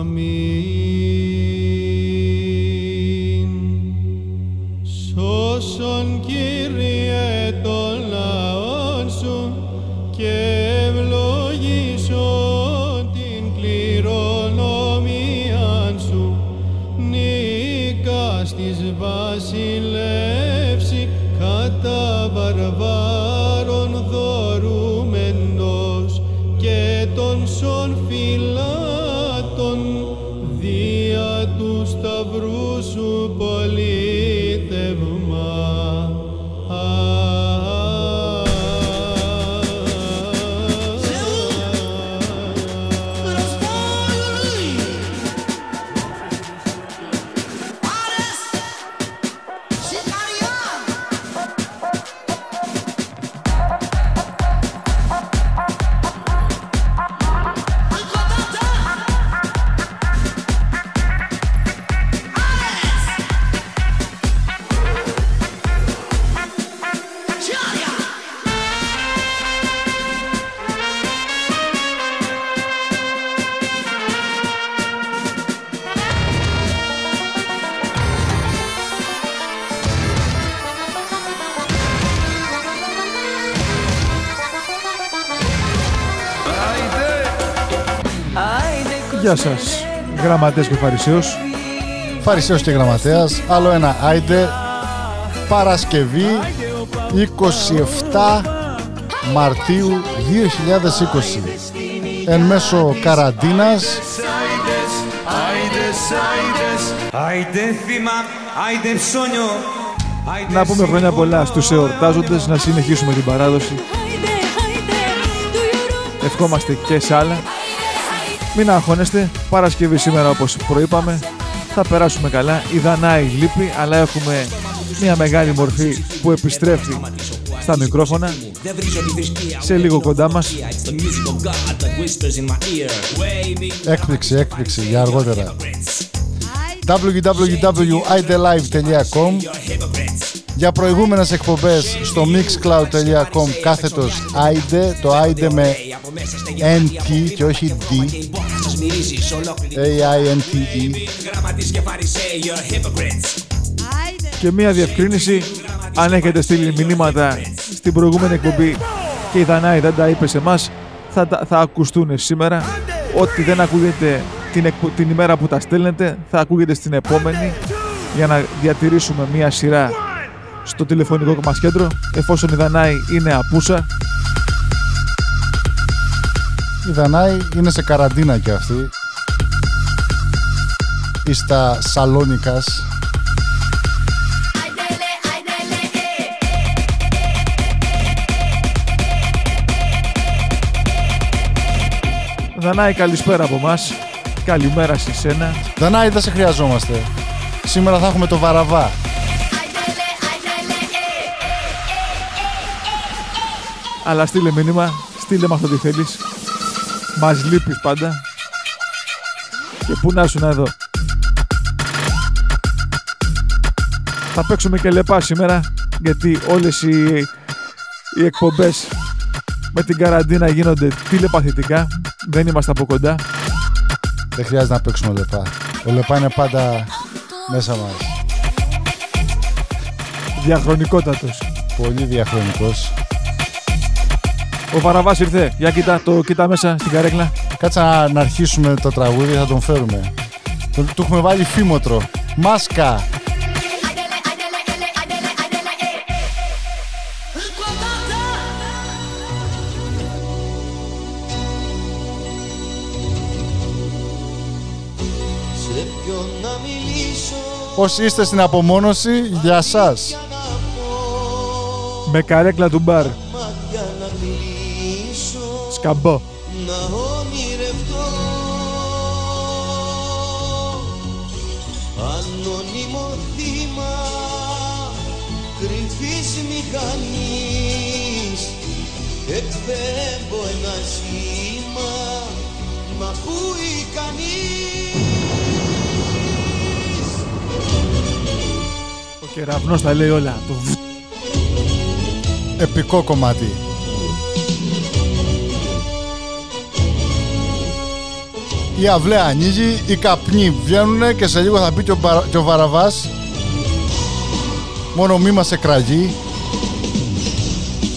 Amém. Φαρισαίος. Φαρισαίος και γραμματέας, άλλο ένα άιντε, Παρασκευή 27 Μαρτίου 2020. Εν μέσω καραντίνας, Άιντε θύμα, άιντε ψώνιο. Να πούμε χρόνια πολλά στους εορτάζοντες, να συνεχίσουμε την παράδοση. Ευχόμαστε και σε άλλα. Μην αγχώνεστε, Παρασκευή σήμερα όπως προείπαμε. Θα περάσουμε καλά. Η Δανάη λείπει, αλλά έχουμε μια μεγάλη μορφή που επιστρέφει στα μικρόφωνα. Σε λίγο κοντά μας. έκπληξη, έκπληξη για αργότερα. www.idelive.com Για προηγούμενες εκπομπές στο mixcloud.com κάθετος AIDE, το AIDE με NT και όχι D, A-I-N-T-E. Και μία διευκρίνηση, αν έχετε στείλει μηνύματα στην προηγούμενη εκπομπή και η Δανάη δεν τα είπε σε εμάς, θα, τα- θα ακουστούν σήμερα. Ό,τι δεν ακούγεται την, εκπο- την ημέρα που τα στέλνετε, θα ακούγεται στην επόμενη για να διατηρήσουμε μία σειρά στο τηλεφωνικό μας κέντρο, εφόσον η Δανάη είναι απούσα. Η Δανάη είναι σε καραντίνα και αυτή. Ή στα Σαλόνικας. Δανάη, καλησπέρα από εμάς. Καλημέρα σε σένα. Δανάη δεν σε χρειαζόμαστε. Σήμερα θα έχουμε το Βαραβά. Αλλά στείλε μήνυμα, στείλε μας ό,τι θέλεις. Μας λείπεις πάντα. Και πού να σου εδώ. Θα παίξουμε και λεπά σήμερα, γιατί όλες οι, οι εκπομπές με την καραντίνα γίνονται τηλεπαθητικά. Δεν είμαστε από κοντά. Δεν χρειάζεται να παίξουμε λεπά. Ο λεπά είναι πάντα μέσα μας. Διαχρονικότατος. Πολύ διαχρονικός. Ο Βαραβάς ήρθε. Για κοίτα, το κοίτα μέσα στην καρέκλα. Κάτσε να, να αρχίσουμε το τραγούδι, θα τον φέρουμε. Του, του έχουμε βάλει φήμοτρο. Μάσκα. Σε ποιον να μιλήσω; Όσοι είστε στην απομόνωση, για σας. Με καρέκλα του μπαρ. Μάτια να κλείσω Σκαμπό. να ονειρευτώ Ανώνυμο θύμα κρυφής μηχανής εκπέμπω ένα σήμα μ' ακούει κανείς Ο κεραυνός τα λέει όλα. Το β- Επικό κομμάτι. Η αυλαία ανοίγει, οι καπνοί βγαίνουν και σε λίγο θα πει και ο, Μπαρα- και ο Βαραβάς μόνο μη μας εκραγεί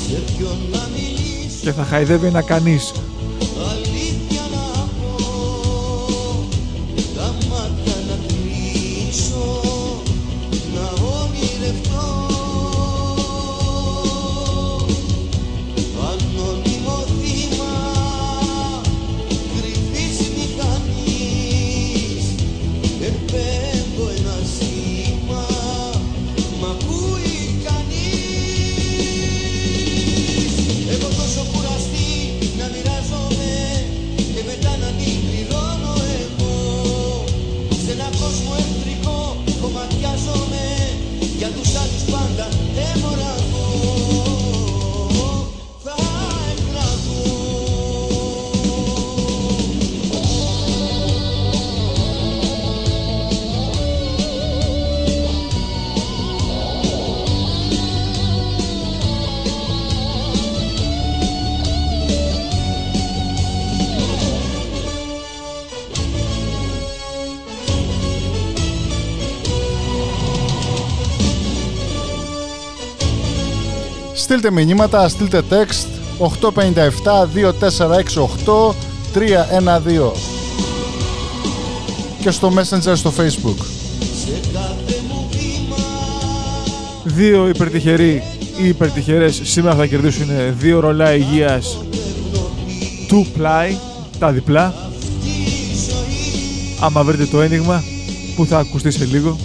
Σε ποιον να μιλήσω Και θα χαϊδεύει ένα κανείς. Στείλτε μηνύματα, στείλτε text 857-2468-312 και στο Messenger στο Facebook. Σε κάθε μου βήμα Δύο υπερτυχεροί ή υπερτυχερές σήμερα θα κερδίσουν δύο ρολά υγείας του πλάι, τα διπλά. Άμα βρείτε το ένιγμα που θα ακουστεί σε λίγο.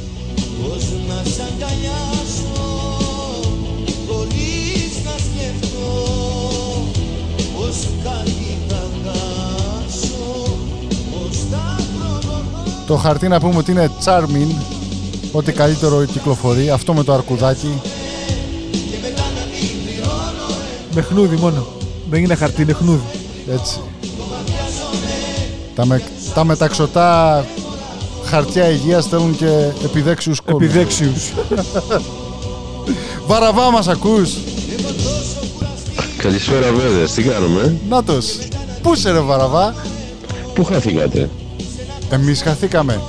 Το χαρτί να πούμε ότι είναι Charmin, ό,τι καλύτερο κυκλοφορεί. Αυτό με το αρκουδάκι. Με χνούδι μόνο. Δεν είναι χαρτί, είναι χνούδι. Έτσι. Τα, με, τα μεταξωτά χαρτιά υγείας στέλνουν και επιδέξιους κόλους. Επιδέξιους. Βαραβά μας ακούς. Καλησπέρα βέβαια, τι κάνουμε, Νάτος. Πού είσαι ρε Βαραβά; πού χαθήκατε. Εμείς χαθήκαμε.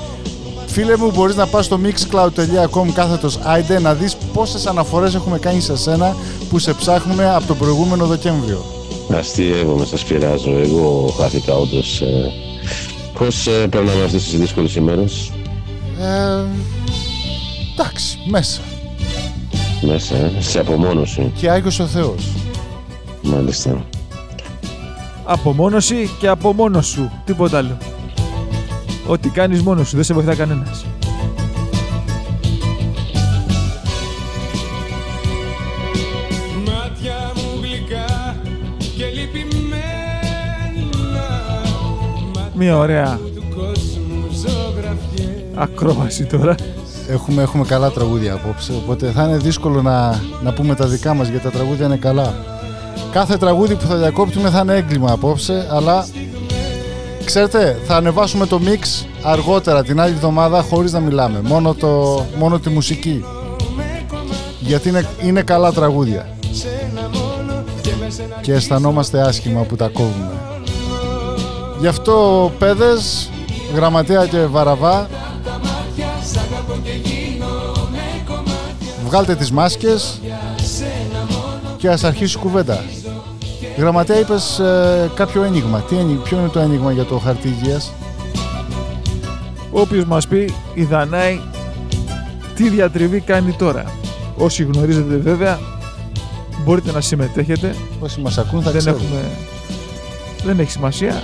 Φίλε μου, μπορείς να πας στο mixcloud.com κάθετος άιντε να δεις πόσες αναφορές έχουμε κάνει σε σένα που σε ψάχνουμε από τον προηγούμενο Δεκέμβριο. Αστείευομαι, σας πειράζω, εγώ χάθηκα όντως. Ε, πώς ε, περνάμε αυτές τις δύσκολες ημέρες, Ε, εντάξει, μέσα. μέσα, ε, σε απομόνωση, Και Άγιος ο Θεός. μάλιστα. Απομόνωση και από μόνος σου. Τίποτα άλλο. Ό,τι κάνεις μόνος σου, δεν σε βοηθά κανένας. Μάτια μου γλυκά και λυπημένα Μια ωραία του κόσμου ζωγραφιές ακρόαση τώρα. Έχουμε, έχουμε καλά τραγούδια απόψε, οπότε θα είναι δύσκολο να, να πούμε τα δικά μας γιατί τα τραγούδια είναι καλά. Κάθε τραγούδι που θα διακόπτουμε θα είναι έγκλημα απόψε, αλλά ξέρετε, θα ανεβάσουμε το mix αργότερα την άλλη εβδομάδα χωρίς να μιλάμε, μόνο, το, μόνο τη μουσική. Γιατί είναι, είναι καλά τραγούδια. Και αισθανόμαστε άσχημα που τα κόβουμε. Γι' αυτό παιδες, γραμματέα και βαραβά, Βγάλτε τις μάσκες και ας αρχίσει η κουβέντα. Γραμματέα είπες ε, κάποιο ένιγμα. Τι ένιγμα, ποιο είναι το ένιγμα για το χαρτί υγείας; Όποιος μας πει η Δανάη τι διατριβή κάνει τώρα. Όσοι γνωρίζετε βέβαια μπορείτε να συμμετέχετε. Όσοι μας ακούν θα Δεν, ξέρουν. έχουμε... δεν έχει σημασία.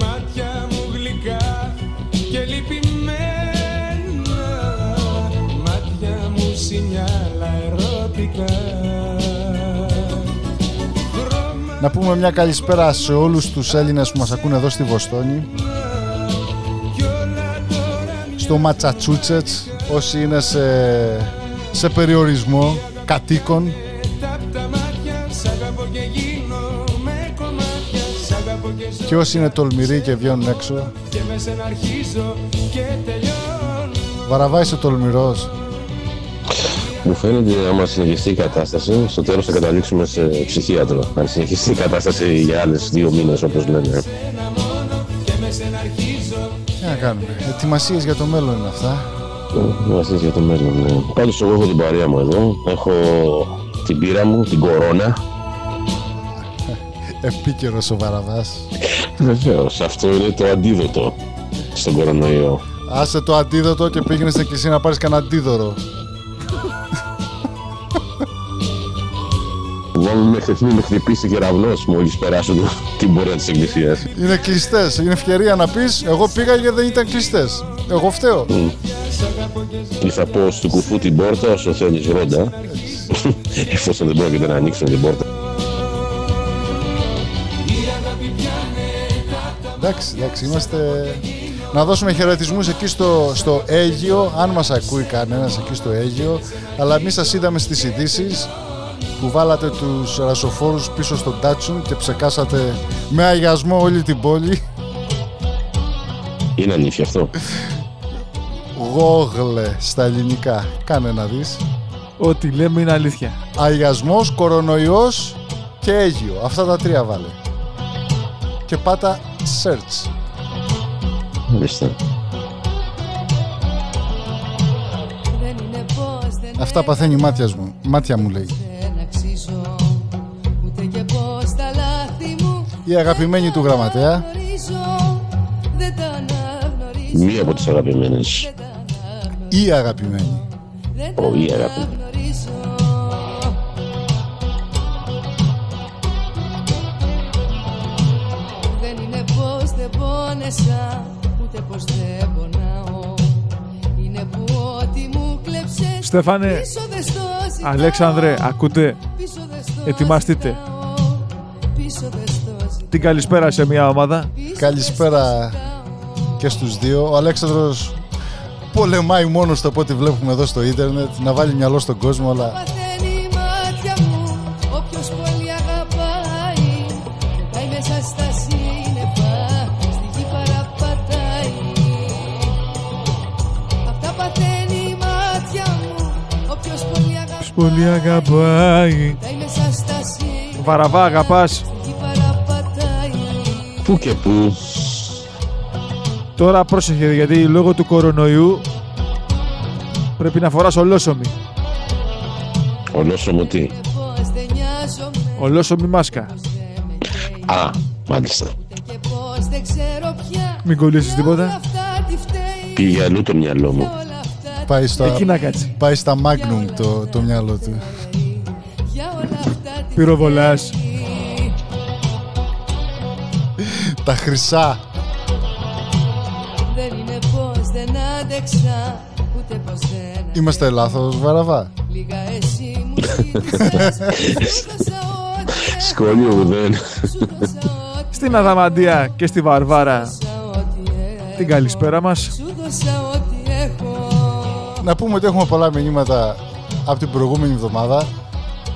Μάτια μου γλυκά και λυπημένα Μάτια μου σινιάλα ερωτικά Να πούμε μια καλησπέρα σε όλους τους Έλληνες που μας ακούν εδώ στη Βοστόνη. Στο Ματσατσούτσετς, όσοι είναι σε, σε περιορισμό κατοίκων. Απ' τα μάτια σ' αγαπώ και γίνομαι κομμάτια Σ' αγαπώ και ζω Και όσοι είναι τολμηροί και βγαίνουν έξω. και με σένα αρχίζω και τελειώνω Βαραβά είσαι τολμηρός. Μου φαίνεται άμα συνεχιστεί η κατάσταση, στο τέλος θα καταλήξουμε σε ψυχίατρο. Αν συνεχιστεί η κατάσταση για άλλες δύο μήνες όπως λένε. ξαναρχίζω Τι να κάνουμε. Ετοιμασίες για το μέλλον είναι αυτά. Είμαστε για το μέλλον, ναι. Πάντως εγώ έχω την παρέα μου εδώ. Έχω την πύρα μου, την κορώνα. Επίκαιρος ο Βαραβάς. Βεβαίως, αυτό είναι το αντίδοτο στον κορονοϊό. Άσε το αντίδοτο και πήγαινε στην εκκλησία να πάρεις κανένα αντίδωρο. Εγώ μέχρι στιγμή με χτυπήσει κεραυνός μόλις περάσω το- την πόρτα της εκκλησίας. Είναι κλειστές. Είναι ευκαιρία να πεις εγώ πήγα γιατί δεν ήταν κλειστές. Εγώ φταίω. Ή θα πω στο κουφού την πόρτα όσο θέλεις ρόντα. Εφόσον δεν πρόκειται να ανοίξουν την πόρτα. Εντάξει, εντάξει, είμαστε... Να δώσουμε χαιρετισμούς εκεί στο, στο Αίγιο, αν μας ακούει κανένας εκεί στο Αίγιο, αλλά εμείς σας είδαμε στις ειδήσεις που βάλατε τους ρασοφόρους πίσω στον Τάτσουν και ψεκάσατε με αγιασμό όλη την πόλη. Είναι αλήθεια αυτό. Γόγλε στα ελληνικά. Κάνε να δεις. Ό,τι λέμε είναι αλήθεια. Αγιασμός, κορονοϊός και Αίγιο. Αυτά τα τρία βάλε. Και πάτα search. Μάλιστα. Δεν είναι πως δεν Αυτά παθαίνει η μάτια μου. Μάτια μου λέει. Η αγαπημένη του γραμματέα. γνωρίζω Δεν τα αναγνωρίζω Μία από τις αγαπημένες. Η αγαπημένη. Δεν τα Ω, η αγάπη. αναγνωρίζω Δεν είναι πως δεν πόνεσα Ούτε πως δεν πονάω Είναι που ό,τι μου κλέψες Στέφανε, Πίσω δεν στο ζητάω. Αλέξανδρε, ακούτε Πίσω δεν στο Ετοιμαστείτε. Την καλησπέρα σε μια ομάδα. Καλησπέρα και στους δύο. Ο Αλέξανδρος πολεμάει μόνος του από ό,τι βλέπουμε εδώ στο ίντερνετ να βάλει μυαλό στον κόσμο αλλά Παθαίνει η μάτια μου Όποιος πολύ αγαπάει Πετάει μέσα στα σύννεφα Στη γη παραπατάει Αυτά παθαίνει η μάτια μου Όποιος πολύ αγαπάει Πολύ αγαπάει. Πετάει μέσα στα σύννεφα Βαραβά, αγαπάς. Στη γη παραπατάει Πού και πού. Τώρα πρόσεχε γιατί λόγω του κορονοϊού πρέπει να φοράς ολόσωμη. Ολόσωμο τι; Πως δεν νοιάζομαι Ολόσωμη μάσκα. Δεν με καίει Α, μάλιστα. Και πως δεν ξέρω πια Μην κολλήσεις Για όλα τίποτα. αυτά τι φταίει Πήγε αλλού το μυαλό μου. Όλα αυτά πάει στα, Εκεί να κάτσει. πάει στα Magnum το, το μυαλό του. Για όλα αυτά τι Πυροβολάς. Τα χρυσά. Δεν είναι πως δεν άντεξα Ούτε πως δεν Είμαστε λάθος Βαραβά. Λίγα εσύ μου ζήτησες Σου δώσα ό,τι έχω Σχόλιο ουδέν. Σου δώσα ό,τι Στην Αδαμαντία και στη Βαρβάρα δώσα ό,τι έχω την καλησπέρα μας. Σου δώσα ό,τι έχω Να πούμε ότι έχουμε πολλά μηνύματα από την προηγούμενη εβδομάδα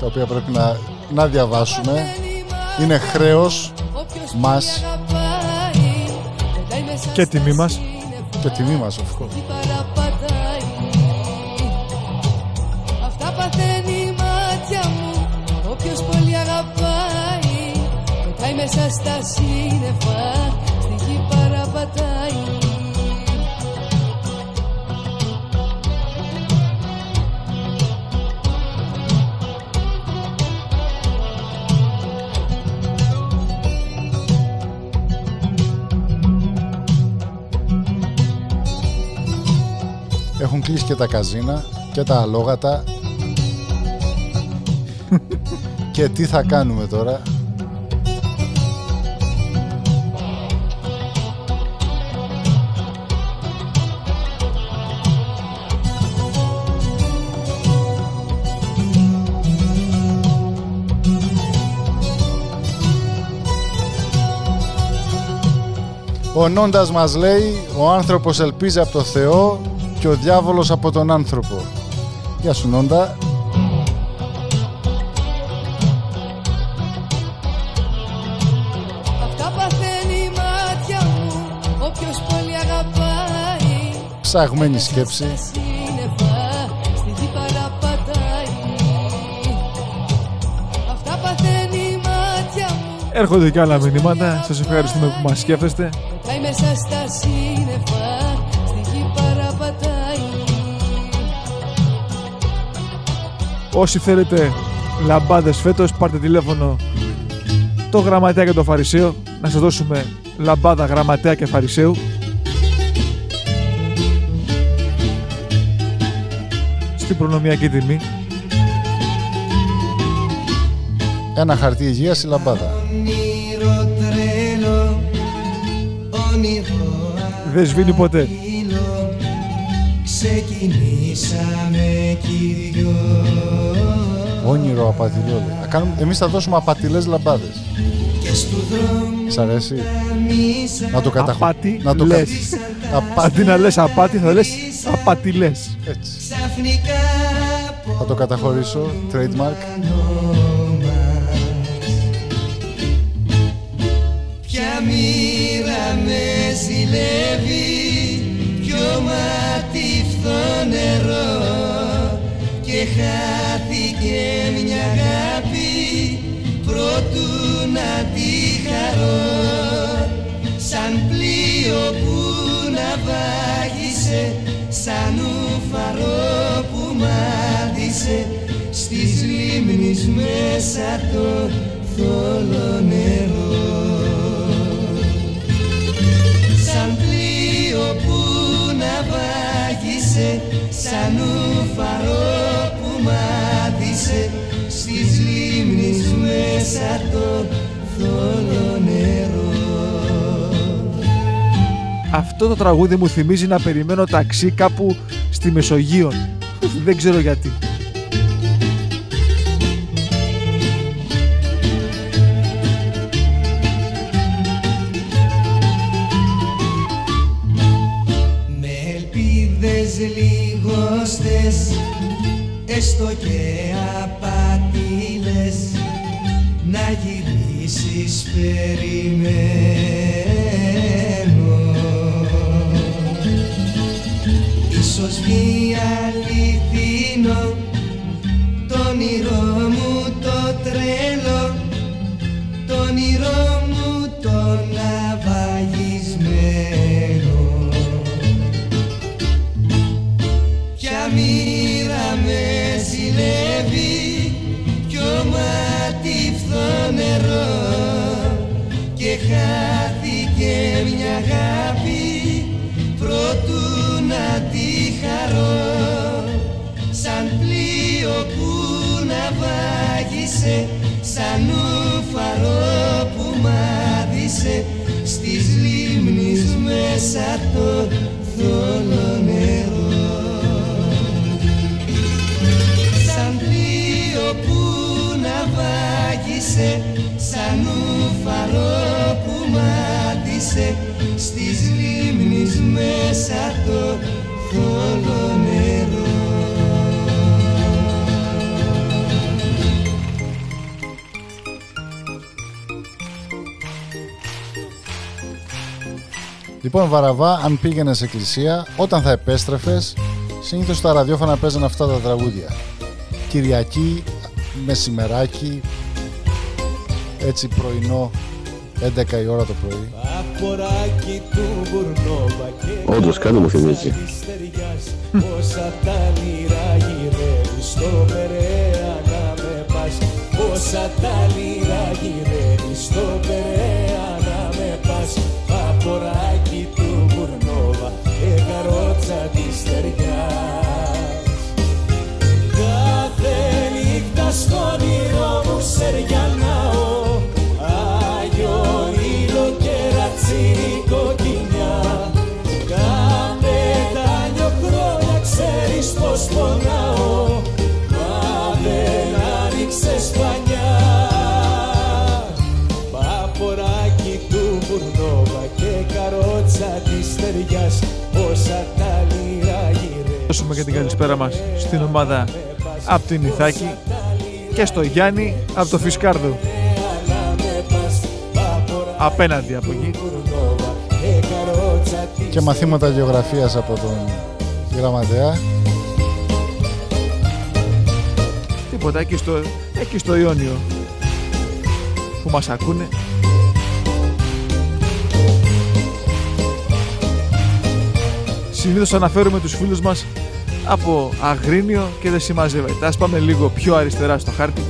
τα οποία πρέπει να, να διαβάσουμε. Παθαίνει η μάτια Είναι χρέος Όποιος μας Και στα τιμή μας. σύννεφα και τιμή μας of course. Τι παραπατάει Αυτά παθαίνει η μάτια μου Όποιος πολύ αγαπάει Πετάει μέσα στα σύννεφα Έχουν κλείσει και τα καζίνα και τα αλόγατα. και τι θα κάνουμε τώρα; Ο Νόντας μας λέει «Ο άνθρωπος ελπίζει από το Θεό και ο διάβολος από τον άνθρωπο». Γεια σου Νόντα. Αυτά παθαίνει η μάτια μου Όποιος πολύ αγαπάει Ψαγμένη σκέψη. Στα σύννεφα Στη γη παραπατάει Αυτά παθαίνει η μάτια μου Έρχονται και άλλα μηνύματα. Σας ευχαριστούμε που μας σκέφτεστε. Πετάει μέσα στα σύννεφα Όσοι θέλετε λαμπάδες φέτος, πάρτε τηλέφωνο το γραμματέα και το φαρισαίο να σας δώσουμε λαμπάδα γραμματέα και φαρισαίου. Στην προνομιακή τιμή. Ένα χαρτί υγείας η λαμπάδα. Όνειρο τρέλο, όνειρο Δεν σβήνει ποτέ. Απειλό, ξεκινήσαμε κι οι δυο. Όνειρο απατηλό λέει. Θα κάνουμε- Εμείς θα δώσουμε απατηλές λαμπάδες. Και στου δρόμου Σ' αρέσει; μίσα Να το καταχω... Απάτη να το λες. κα- Απάτη. Αντί να λες απάτη θα λες απατηλές. Έτσι. ξαφνικά Θα το καταχωρήσω. Trademark. Ποια μοίρα με ζηλεύει Ποιο μάτι φθό νερό Και χάθηκε μια αγάπη Προτού να τη χαρώ. Σαν πλοίο που ναυάγησε Σαν ουφαρό που μάτισε Στις λίμνης μέσα το θόλο νερό Σαν ουφαρό που μάτισε Στις λίμνης μέσα το θόλο νερό Αυτό το τραγούδι μου θυμίζει να περιμένω ταξί κάπου στη Μεσογείο. Δεν ξέρω γιατί. Λοιπόν, Βαραβά, αν πήγαινε εκκλησία, όταν θα επέστρεφες, συνήθως τα ραδιόφωνα παίζανε αυτά τα τραγούδια. Κυριακή, μεσημεράκι, έτσι πρωινό, 11 η ώρα το πρωί. Αποράκι του Μπουρνόβα και Όντως, κάτι μου θυμίζει. της στεριάς Πόσα τα λίρα γυρεύεις στο Περαία να με πας Πόσα τα λίρα γυρεύεις στο Περαία να με πας Αποράκι του Μπουρνόβα και καρότσα της στεριάς. Κάθε νύχτα στο όνειρό μου σεριανάω με και την καλησπέρα μας στην ομάδα από την Ιθάκη και στο Γιάννη από το Φισκάρδο. Απέναντι από εκεί. Και μαθήματα γεωγραφίας από τον γραμματέα. Τίποτα, εκεί στο, εκεί στο Ιόνιο που μας ακούνε. Συνήθως αναφέρουμε τους φίλους μας από Αγρίνιο και δεν συμμαζεύεται. Ας πάμε λίγο πιο αριστερά στο χάρτη.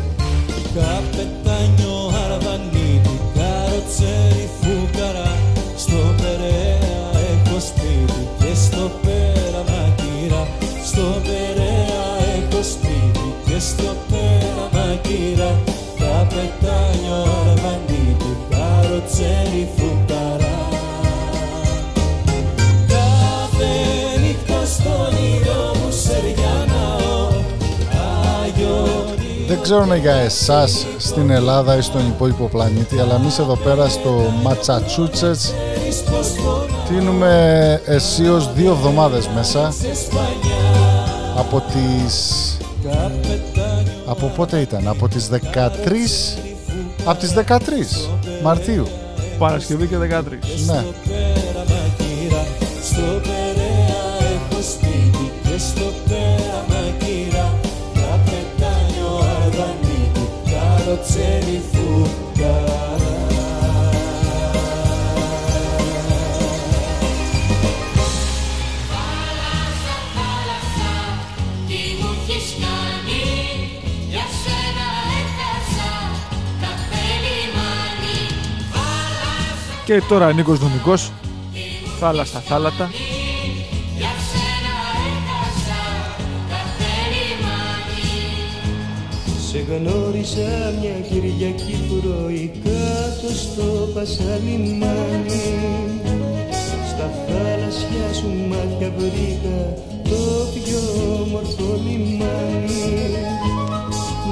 Καπετάνιο αρβανίτη, καροτσέρι φούκαρα Στο Περαία έχω σπίτι και στο πέραμα κύρα Στο Περαία έχω σπίτι και στο πέραμα κύρα Καπετάνιο αρβανίτη, καροτσέρι φούκαρα Δεν ξέρω είναι για εσάς στην Ελλάδα ή στον υπόλοιπο πλανήτη, αλλά εμείς εδώ πέρα στο Ματσατσούτσετς τίνουμε αισίως δύο εβδομάδες μέσα από τις... Από πότε ήταν, από τις 13... Από τις 13 Μαρτίου. Παρασκευή και 13. Ναι. Και τώρα Νίκος Νομικός, θάλασσα θάλατα. Για σένα έχασα κάθε λιμάνι. Σε γνώρισα μια Κυριακή πρωί κάτω στο Πασαλιμάνι Στα θάλασσια σου μάτια βρήκα το πιο όμορφο λιμάνι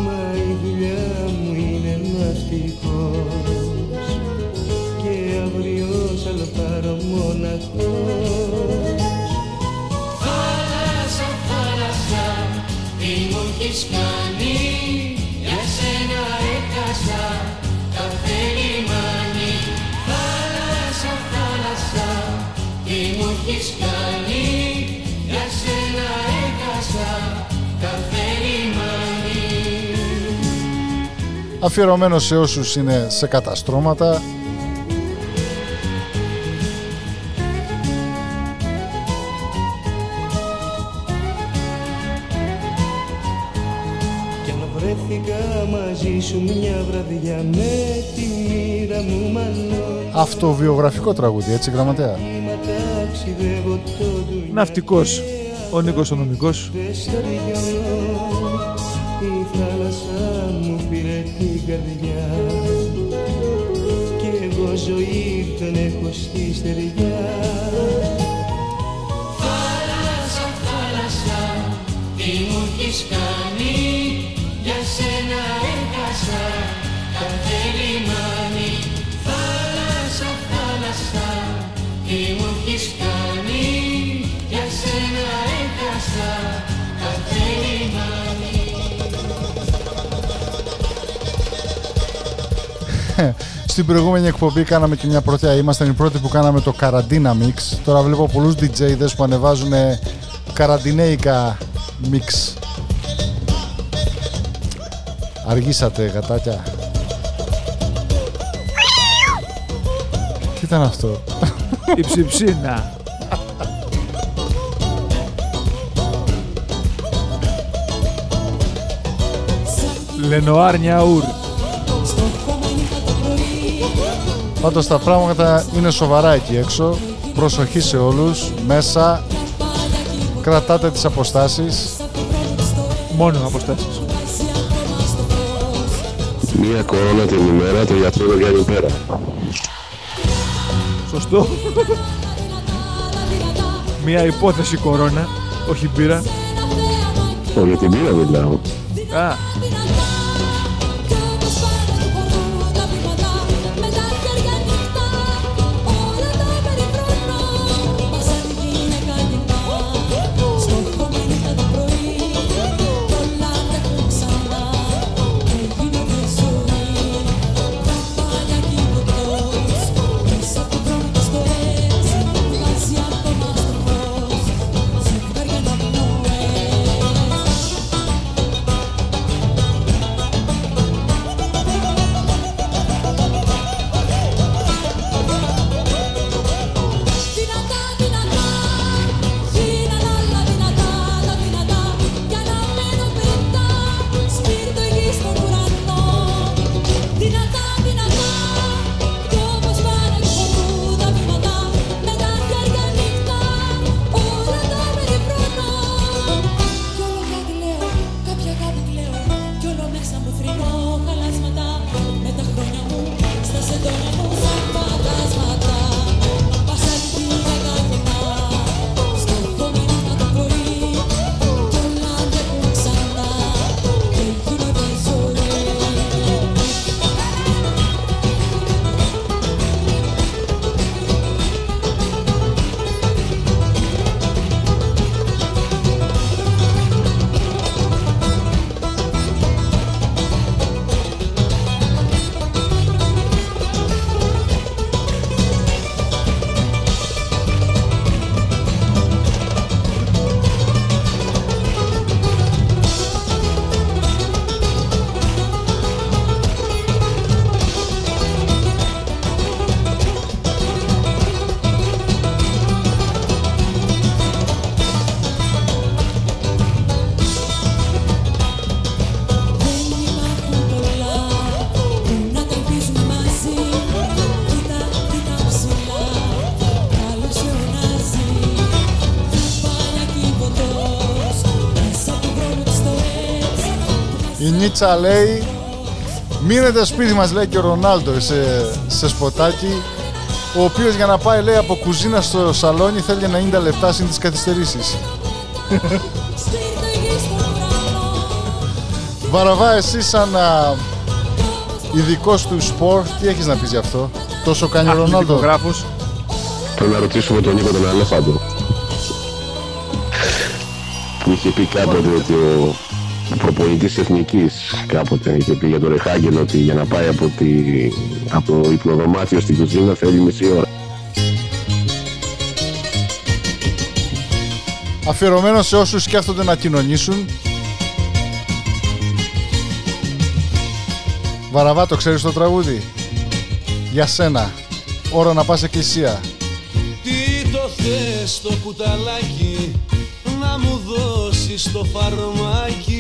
Μα η δουλειά μου είναι ναυτικός μοναχός Θάλασσα, θάλασσα, τι μου έχεις κάνει, για σένα έχασα κάθε λιμάνι. Θάλασσα, θάλασσα, τι μου έχεις κάνει, για σένα έχασα κάθε λιμάνι. Αφιερωμένος σε όσους είναι σε καταστρώματα μαζί σου μια βραδιά με τη μοίρα μου μάλλον Αυτοβιογραφικό τραγούδι, έτσι γραμματέα; Μα ταξιδεύω το δουλειά Ναυτικός, ο Νίκος ο Νομικός. στο Ριό Η θάλασσα μου πήρε την καρδιά Κι εγώ ζωή δεν έχω στη στεριά Θάλασσα, θάλασσα, τι μου έχεις κάνει, Στην προηγούμενη εκπομπή κάναμε και μια πρωτιά. Ήμασταν οι πρώτοι που κάναμε το καραντίνα mix. Τώρα βλέπω πολλούς DJ'δες που ανεβάζουν καραντινέικα mix. Αργήσατε γατάκια. Τι ήταν αυτό; Η ψιψίνα. Λενοάρ Νιαούρ. Πάντως τα πράγματα είναι σοβαρά εκεί έξω. Προσοχή σε όλους. Μέσα κρατάτε τις αποστάσεις. Μόνο αποστάσεις. Μία κορώνα την ημέρα, το γιατρό δεν βγαίνει πέρα. Σωστό. Μια υπόθεση κορώνα, όχι μπύρα. Ω, για την πείρα μιλάω. Α, Νίτσα λέει Μείνετε σπίτι μας λέει και ο Ρονάλντο σε, σε σποτάκι ο οποίος για να πάει λέει από κουζίνα στο σαλόνι θέλει 90 λεπτά συν τις καθυστερήσεις. Βαραβά εσύ σαν α, ειδικός του σπορ τι έχεις να πεις γι' αυτό; Τόσο κάνει ο Ρονάλντο. Αθλητικογράφος. Πρέπει να ρωτήσουμε τον Νίκο τον Αλέφαντο. Που είχε πει κάποτε ότι ο, ο προπονητής εθνικής κάποτε είχε πει για τον Ρεχάγγεν ότι για να πάει από, τη, από το υπνοδωμάτιο στην κουζίνα θέλει μισή ώρα. Αφιερωμένος σε όσους σκέφτονται να κοινωνήσουν. Βαραβά, το ξέρεις το τραγούδι; Για σένα. Ώρα να πας εκκλησία. Τι το θες το κουταλάκι να μου δώσεις το φαρμάκι;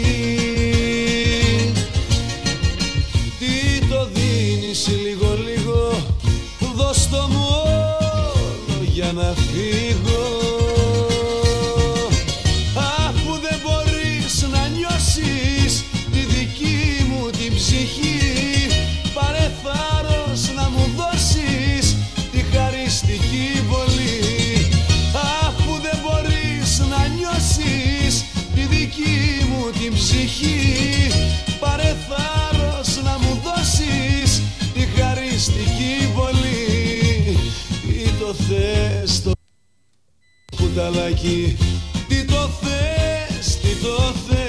Φύγω. Αφού δεν μπορείς να νιώσεις τη δική μου την ψυχή Πάρε θάρρος να μου δώσεις τη χαριστική βολή. Αφού δεν μπορείς να νιώσεις τη δική μου την ψυχή κουταλάκι Τι το θες, τι το θες.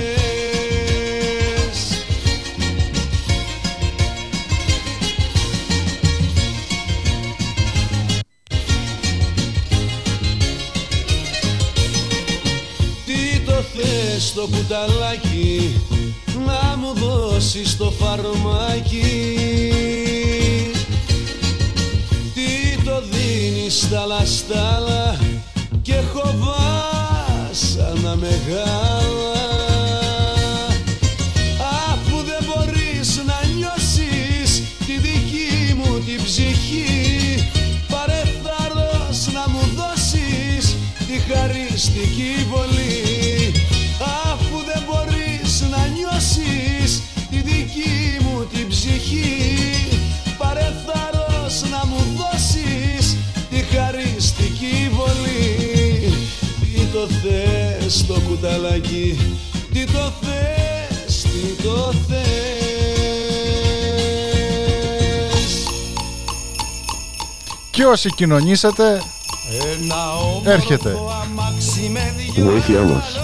Τι το θες το κουταλάκι να μου δώσεις το φαρμάκι. Τι το δίνεις στα λαστάλα και έχω βάσανα μεγάλα. Αφού δεν μπορείς να νιώσεις τη δική μου την ψυχή Πάρε θάρρος να μου δώσεις τη χαριστική βολή. Αφού δεν μπορείς να νιώσεις τη δική μου την ψυχή το θες το κουταλάκι Τι το θες, τι το θες Και όσοι κοινωνήσετε, Ένα Έρχεται. όμορφο αμάξι με δυο Βοήθειά μας.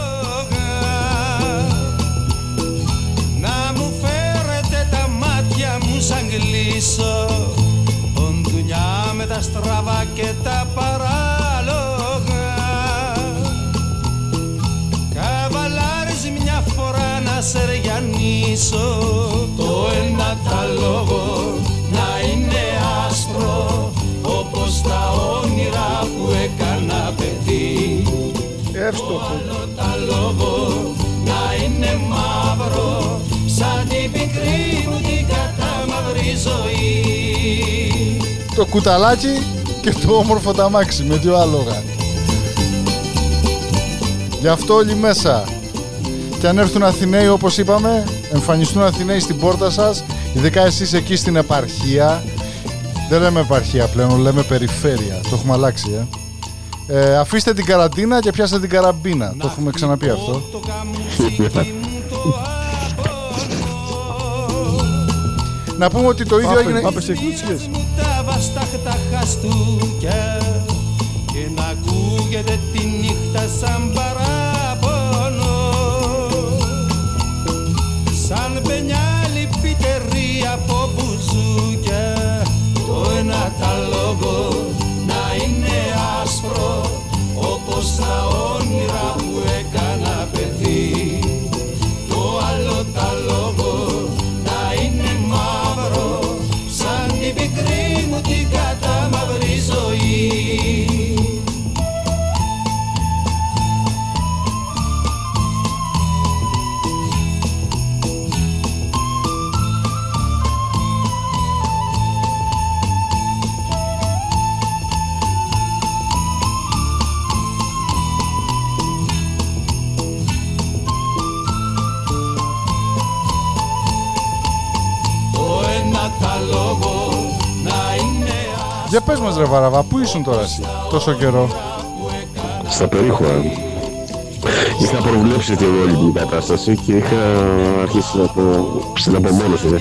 Ριανίσω Το ένα τα λόγο να είναι άσπρο Όπως τα όνειρα που έκανα παιδί εύστοχο. τα λόγο να είναι μαύρο σαν την πικρή μου την κατάμαυρη ζωή Το κουταλάκι και το όμορφο ταμάξι με δύο άλογα. Γι' αυτό όλοι μέσα. Και αν έρθουν Αθηναίοι όπως είπαμε, εμφανιστούν Αθηναίοι στην πόρτα σας, ειδικά εσείς εκεί στην επαρχία. Δεν λέμε επαρχία πλέον, λέμε περιφέρεια. Το έχουμε αλλάξει, ε. Ε, αφήστε την καραντίνα και πιάστε την καραμπίνα. Το έχουμε ξαναπεί αυτό. το καμουτσίκι μου το Να πούμε ότι το ίδιο Πάμε, έγινε. πάμε σε εκκλησίες. μου τα βαστάχτα χαστούκια και να ακούγεται τη νύχτα σαν παράπονο σαν πενιάλι πιτερή από μπουζούκια. Το ένα τα λόγο να είναι άσπρο όπως τα Για πες μας ρε Βαραβά, πού ήσουν τώρα εσύ τόσο καιρό; Στα περίχωρα. Είχα προβλέψει την όλη την κατάσταση και είχα αρχίσει να το στην απομόνωση. ναι.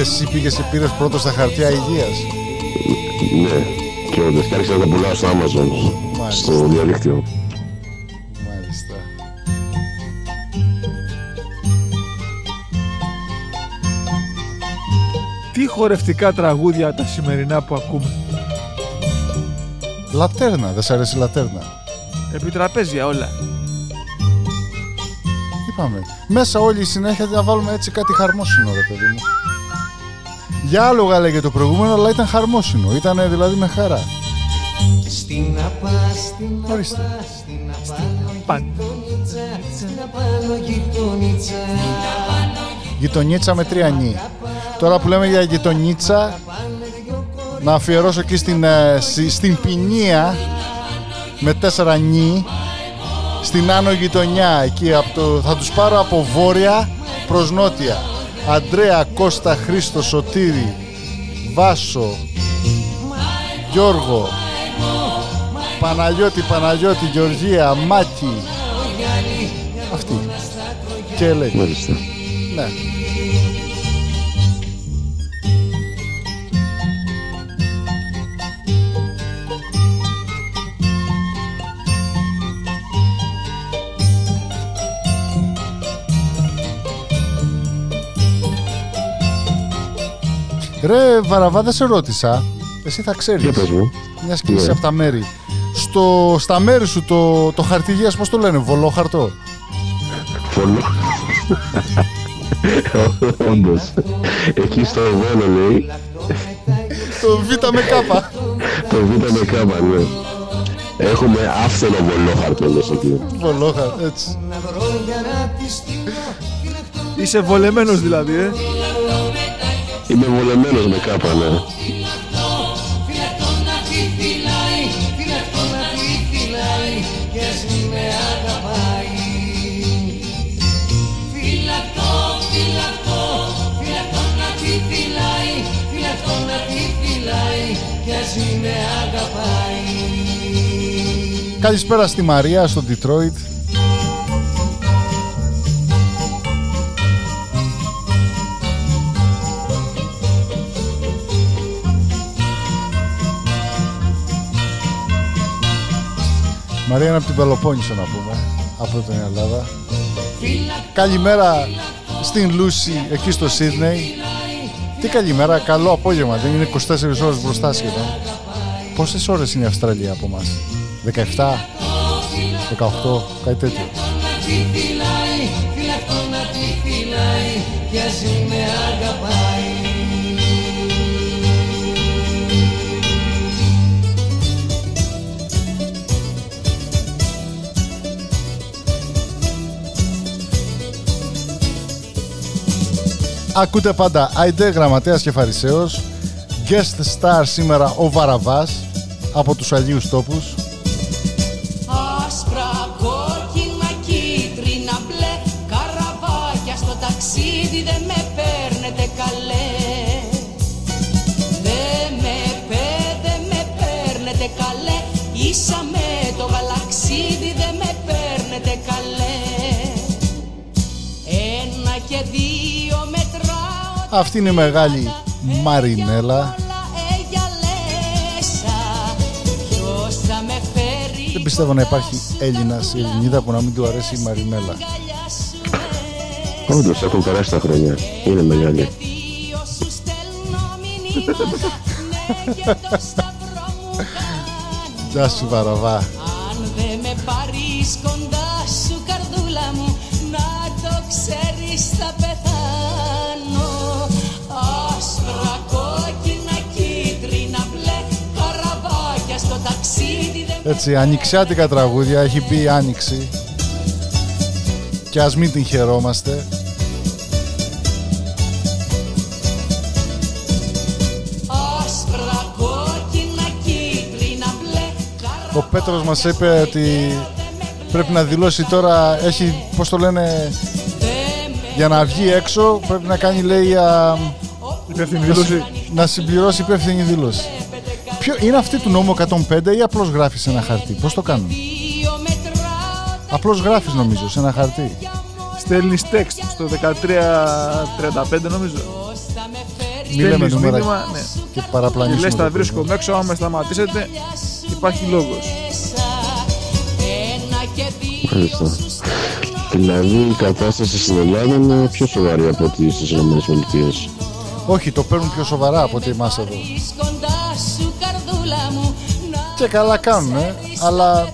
Εσύ πήγες και πήρες πρώτο στα χαρτιά υγείας. Ναι, και όντως και άρχισα να τα πουλάω στο Amazon, Μάλιστα. στο διαδίκτυο. Μάλιστα. Τι χορευτικά τραγούδια τα σημερινά που ακούμε. Λατέρνα, δεν σ' αρέσει η λατέρνα; Επιτραπέζια όλα. Είπαμε. Μέσα όλη η συνέχεια να βάλουμε έτσι κάτι χαρμόσυνο, ρε παιδί μου. Για άλογα λέγε το προηγούμενο, αλλά ήταν χαρμόσυνο. Ήταν δηλαδή με χαρά. Στην απά, στην Ορίστε. απά, στην απάνω Παν. γειτονίτσα, στην απάνω γειτονίτσα. Γειτονίτσα με τρία νι. Τώρα που λέμε για γειτονίτσα, να αφιερώσω εκεί στην, ε, στη- στην ποινία με τέσσερα νι, στην άνω γειτονιά, εκεί από το, θα τους πάρω από βόρεια προς νότια. Αντρέα, Κώστα, Χρήστος, Σωτήρη, Βάσο, Γιώργο, Παναγιώτη, Παναγιώτη, Γεωργία, Μάκη. Αυτή. Και λέει. Μάλιστα. Ναι. Ρε Βαραβά, δεν σε ρώτησα. Εσύ θα ξέρεις. Για πες μου. Μια και είσαι Ναι. από τα μέρη. Στο, στα μέρη σου το, το χαρτί υγείας, πώς το λένε, βολόχαρτο; Φωνό. Όντως. Εκεί στο Βόνο λέει, το Β με κάπα. το Β με κάμα, ναι. Έχουμε άφθονο βολόχαρτο λες εκεί. Βολόχαρτο, έτσι. Να βρω για να τη στείλω, φυλακτώ Είσαι βολεμένος δηλαδή, ε. Είμαι βολεμένος με κάπα, ναι. Φυλακτώ να τη φυλάει, φυλακτώ Μαρία είναι από την Πελοπόννησο να πούμε, από την Ελλάδα. Καλημέρα στην Λούση εκεί στο Σίδνεϊ. Τι καλημέρα, καλό απόγευμα, δεν είναι 24 ώρες μπροστά σχεδόν. Πόσες ώρες είναι η Αυστραλία από εμάς, 17, 18, κάτι τέτοιο. να τη φυλάει, Ακούτε πάντα Άιντε, Γραμματέας και Φαρισαίος. Guest star σήμερα ο Βαραβάς από τους Αγίους Τόπους Αυτή είναι η μεγάλη Μαρινέλα όλα εγιαλέσα Ποιος θα με φέρει Δεν πιστεύω να υπάρχει Έλληνας ή Ελληνίδα που να μην του αρέσει η Μαρινέλα αγκαλιά σου ε, Όντως έχουν περάσει τα χρόνια. Είναι μεγάλη. Δύο σου στέλνω μηνύματα Ναι και το σταυρό μου κάνω Γεια σου Βαραβά Αν δεν με πάρεις κοντά σου καρδούλα μου Να το ξέρεις θα Έτσι ανοιξιάτικα τραγούδια έχει μπει η Άνοιξη. Και ας μην την χαιρόμαστε. Άσπρα, κόκκινα, κίτρινα, μπλε Ο Πέτρος μας είπε ότι πρέπει να δηλώσει τώρα έχει πως το λένε για να βγει έξω πρέπει να κάνει λέει α, Υπεύθυνη δήλωση. να συμπληρώσει υπεύθυνη δήλωση ποιο, είναι αυτή του νόμου 105 ή απλώς γράφεις σε ένα χαρτί; Πώς το κάνουν; Απλώς γράφεις νομίζω σε ένα χαρτί. Στέλνεις text στο 1335 νομίζω. Μη λέμε Στέλνεις νούμερα μήνυμα, ναι. και Και παραπλανήσουμε. λες τον τα βρίσκω κόσμο. έξω, άμα με σταματήσετε υπάρχει λόγος. Μάλιστα. Δηλαδή η κατάσταση στην Ελλάδα είναι πιο σοβαρή από ό,τι στις ΗΠΑ. Όχι, το παίρνουν πιο σοβαρά από ότι εμάς εδώ. Και καλά κάνουν, αλλά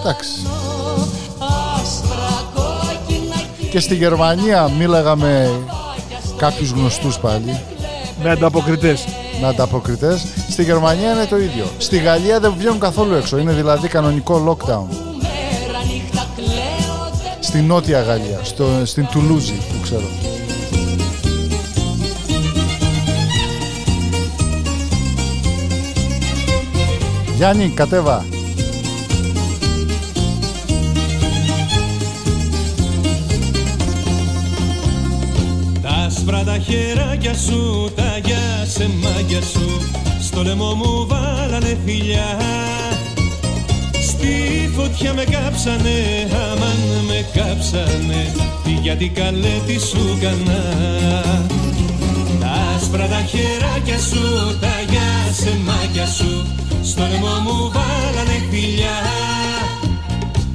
εντάξει. άσπρα κόκκινα Και στη Γερμανία μίλαγα με κάποιους γνωστούς πάλι, Με ανταποκριτές. με ανταποκριτές. Στη Γερμανία είναι το ίδιο. Στη Γαλλία δεν βγαίνουν καθόλου έξω. Είναι δηλαδή κανονικό lockdown. μέρα νύχτα κλαίω δεν Στη Νότια Γαλλία, στο, στην Τουλούζη που ξέρω. Γιάννη, κατέβα. Τα άσπρα τα χεράκια σου, τα γεια σε μάγια σου Στο λαιμό μου βάλανε φιλιά Στη φωτιά με κάψανε, αμάν με κάψανε Τι γιατί καλέ τι σου κανά Τα άσπρα τα χεράκια σου, τα γεια σε μάγια σου. Στο λαιμό μου βάλανε φιλιά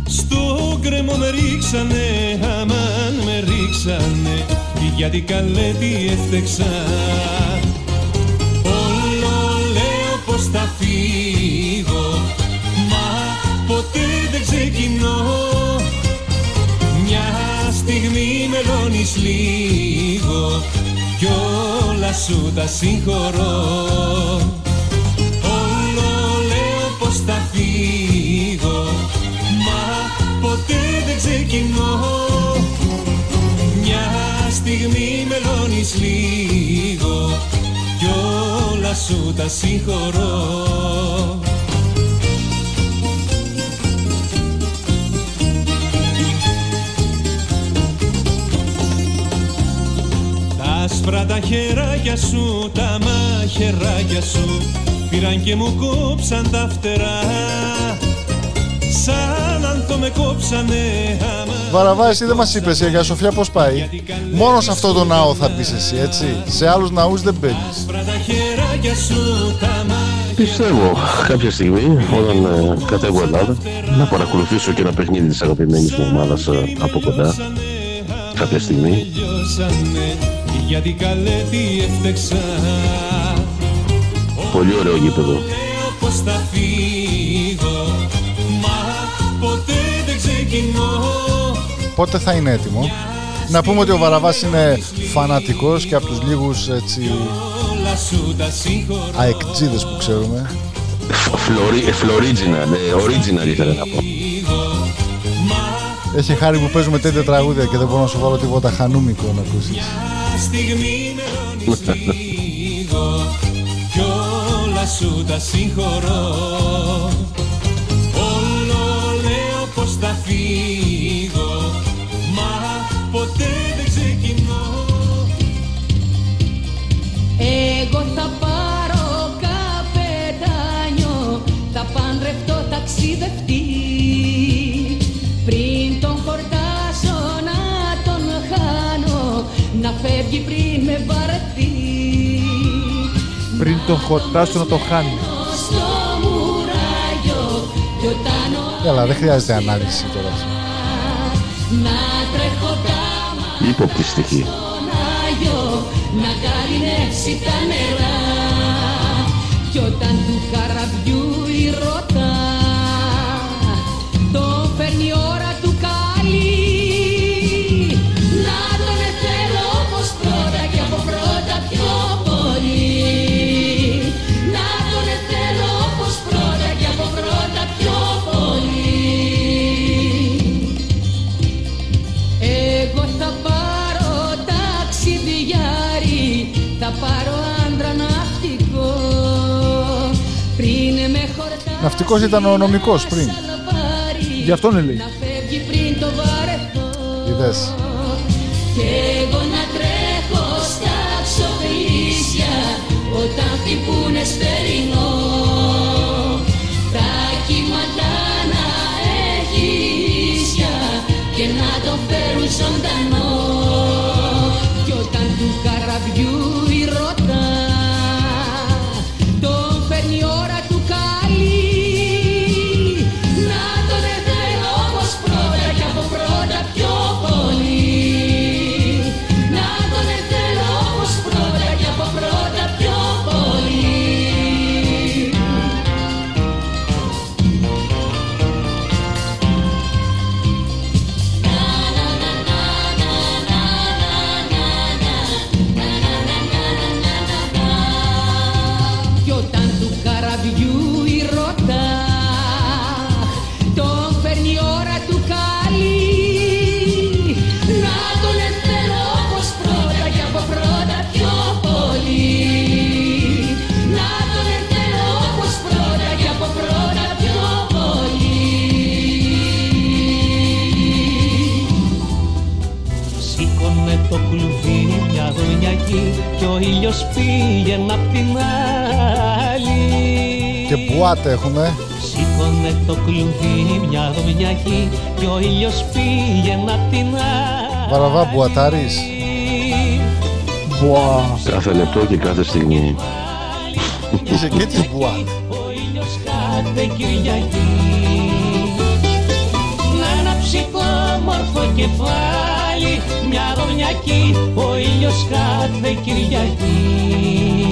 στο γκρεμό με ρίξανε, αμάν με ρίξανε. Τι γιατί καλέ τι έφτεξα. Όλο λέω πως θα φύγω Μα ποτέ δεν ξεκινώ. Μια στιγμή μελώνεις λίγο Κι όλα σου τα συγχωρώ. Όλο λέω πως θα φύγω Μα ποτέ δεν ξεκινώ. Μια στιγμή μελώνεις λίγο Κι όλα σου τα συγχωρώ τα χεράκια σου, τα μαχαιράκια σου Πήραν και μου κόψαν τα φτερά Σαν αν το με κόψανε άμα Βαραβά, εσύ δεν μας είπες η Αγία Σοφιά πώς πάει; Μόνο σε αυτό το ναό θα μπεις εσύ, έτσι; Σε άλλους ναούς δεν μπαίνεις. άσπρα τα χεράκια σου, τα μαχαιράκια Πιστεύω κάποια στιγμή όταν ε, κατέβω Ελλάδα να παρακολουθήσω και ένα παιχνίδι της αγαπημένης μου ομάδας ε, από κοντά κάποια στιγμή. Λιώσανε Γιατί καλέ τι έφτεξα Πολύ ωραίο γήπεδο. Λέω πως θα φύγω Μα ποτέ δεν ξεκινώ Πότε θα είναι έτοιμο; Να πούμε ότι ο Βαραβάς είναι φανατικός και από τους λίγους έτσι Όλα σου τα συγχωρώ αεκτζίδες που ξέρουμε. Φλωρί, ε, Φλωρίτζινα, ναι, original ήθελα να πω. Έχει χάρη που παίζουμε τέτοια τραγούδια και δεν μπορώ να σου βάλω τίποτα χανούμικο να ακούσεις. Μια στιγμή μελώνεις λίγο Κι όλα σου τα συγχωρώ. Όλο λέω πως θα φύγω Μα ποτέ δεν ξεκινώ. Εγώ θα πάρω καπετάνιο Θα παντρευτώ ταξιδευτή. Πριν τον χορτάσω φεύγει πριν με βαρεθεί Πριν τον χορτάσω να το χάνει. Στο μουράγιο κι όταν ο Έλα, δεν χρειάζεται ανάλυση τώρα. να τρέχω τα Ύποπτη στοιχή. στον Άγιο να καλυνεύσει τα νερά κι όταν χορτάσει Ναυτικός ήταν ο νομικός πριν. Γι' αυτόν λέει. Να φεύγει πριν το βαρεθώ Είδες. Έχουμε. Σήκωνε το κλουβί μια δομιακή κι ο ήλιος πήγαινε απ' την άλλη Βαραβά μπουατάρης. Μπουά. Κάθε λεπτό και κάθε στιγμή. Είσαι και της μπουάτ. Ο ήλιος κάθε Κυριακή Να ανάψει το μόρφο κεφάλι Μια δομιακή Ο ήλιος κάθε Κυριακή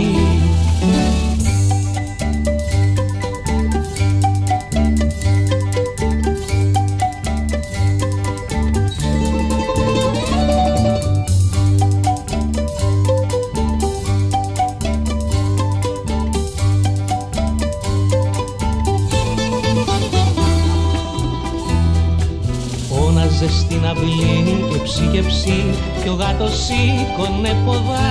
σήκωνε ποδάρι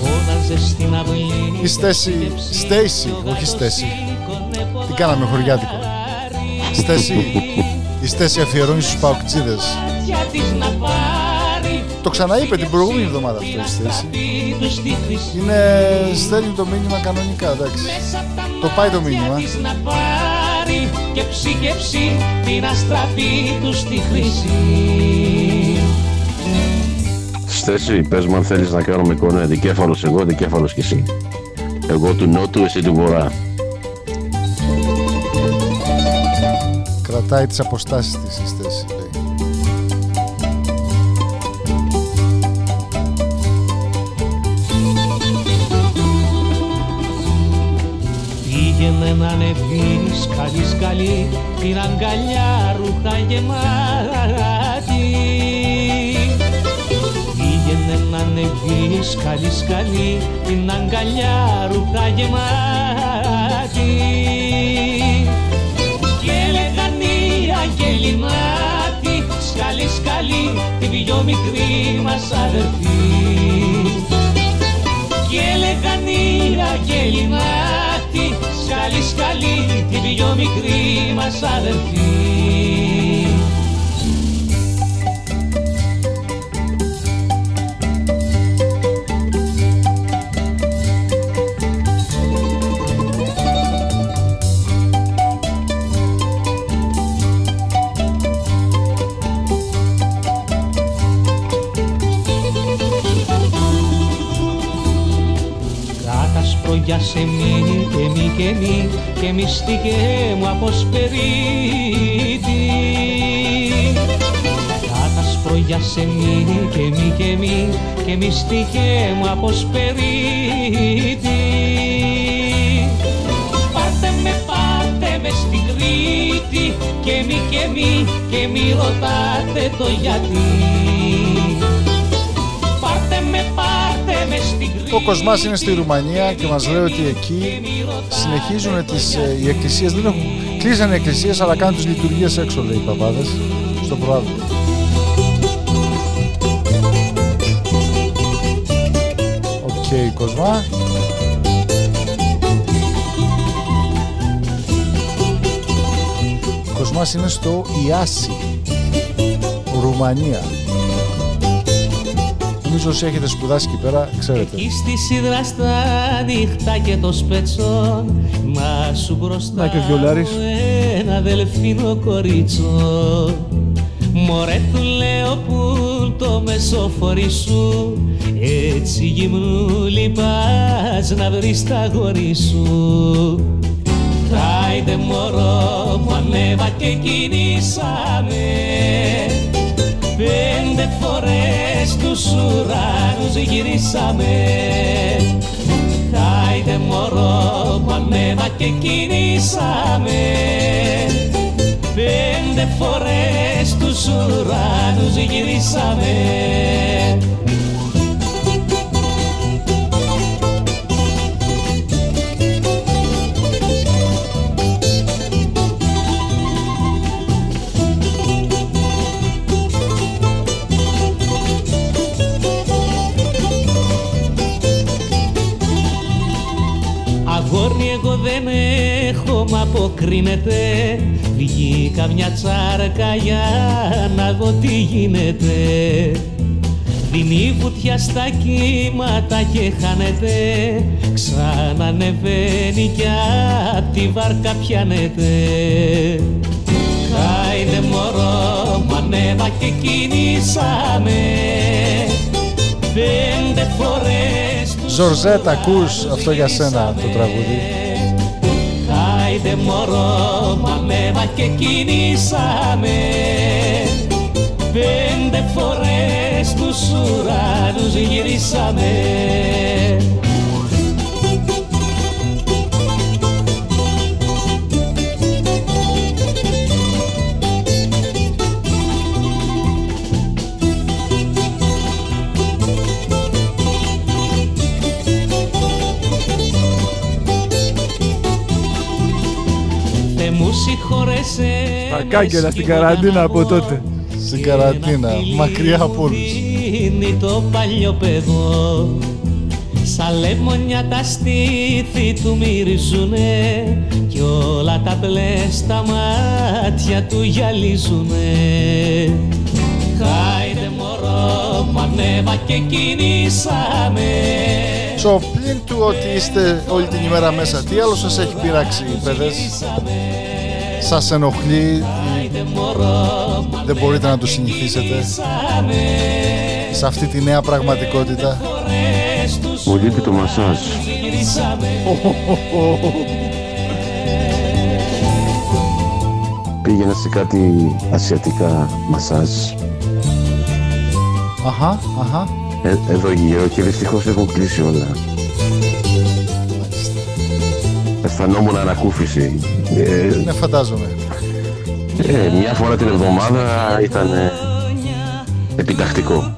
Φώναζε στην αυλή Η Στέση, Στέση, όχι Στέση. Τι κάναμε χωριάτικο. Στέση, η Στέση αφιερώνει στους παοκτσίδες. Για της να πάρει Το ξαναείπε την προηγούμενη εβδομάδα αυτό η Στέση. τους στη χρυσή Είναι, στέλνει το μήνυμα κανονικά, εντάξει. Το πάει το μήνυμα. Της να πάρει και ψή και ψή την αστραπή του στη χρυσή Στέση, πες μου αν θέλεις να κάνουμε εικόνα δικέφαλος εγώ, δικέφαλος κι εσύ. Εγώ του νότου, εσύ του βορρά. Κρατάει τις αποστάσεις της η να ανεβεί σκαλί σκαλί την αγκαλιά ρούχα γεμάτη Πήγαινε να ανεβεί σκαλί σκαλί την αγκαλιά ρούχα γεμάτη Και έλεγαν οι αγγελινάτοι σκαλί σκαλί τη πιο μικρή μας αδερφή. Και έλεγαν οι αγγελινάτοι σκάλι σκάλι τη πιο μικρή μας αδερφή μη και μη και μη και μυστικέ μου αποσπερίτη Κάτασπρο για σε μη και μη και μη και μυστικέ μου αποσπερίτη Πάρτε με, πάρτε με στην Κρήτη και μη και μη και μη ρωτάτε το γιατί Ο Κοσμάς είναι στη Ρουμανία και μας λέει ότι εκεί συνεχίζουν τις, ε, οι εκκλησίες, δεν έχουν, κλείσανε οι εκκλησίες αλλά κάνουν τις λειτουργίες έξω λέει οι παπάδες, στο προαύλιο. Οκ, Κοσμά. Ο Κοσμάς είναι στο Ιάσι, Ρουμανία. Νομίζω όσοι έχετε σπουδάσει εκεί πέρα, ξέρετε. Εκεί στη σίδρα στα νύχτα και το σπέτσο Να σου μπροστά Να και ο Βιολάρης. μου ένα δελφίνο κορίτσο Μωρέ του λέω που το μεσοφορί σου Έτσι γυμνούλη πας να βρεις τα γόρι σου Χάιντε μωρό μου ανέβα και κινήσαμε Πέντε φορές τους ουρανούς γυρίσαμε. Χάιντε μωρό μου ανέβα και κινήσαμε. Πέντε φορές τους ουρανούς γυρίσαμε μ' αποκρίνεται Βγήκα μια τσάρκα για να δω τι γίνεται. Δίνει βουτιά στα κύματα και χάνεται. Ξανανεβαίνει κι απ' τη βάρκα πιάνεται. Χάιντε μωρό μ' ανέβα και κινήσαμε. Πέντε φορές τους Ζορζέτ, ακούς αυτό για σένα το τραγούδι. Χάιντε μωρό μ' ανέβα και κινήσαμε Πέντε φορές τους ουρανούς γυρίσαμε Τα κάγκελα στην καραντίνα από τότε. Στην καραντίνα, μακριά από όλους. Είναι το παλιό παιδό Σαν λεμονιά τα στήθη του μυρίζουνε Κι όλα τα μπλες στα μάτια του γυαλίζουνε Χάιντε μωρό μ' ανέβα και κινήσαμε So, πλην του ότι είστε όλη την ημέρα μέσα, τι άλλο σας έχει πειράξει, παιδες; Σας ενοχλεί ή Χάιντε μωρό μ' δεν μπορείτε να το συνηθίσετε ανέβαμε σε αυτή τη νέα πραγματικότητα; Φορές τους Μου λείπει το μασάζ. γυρίσαμε Πήγαινα σε κάτι ασιατικά μασάζ Αχα, αχα. ε, εδώ γύρω και δυστυχώς έχουν κλείσει όλα. Αισθανόμουν ανακούφιση. Ε, Ναι, φαντάζομαι. ε, μια φορά την εβδομάδα ήταν ε, επιτακτικό.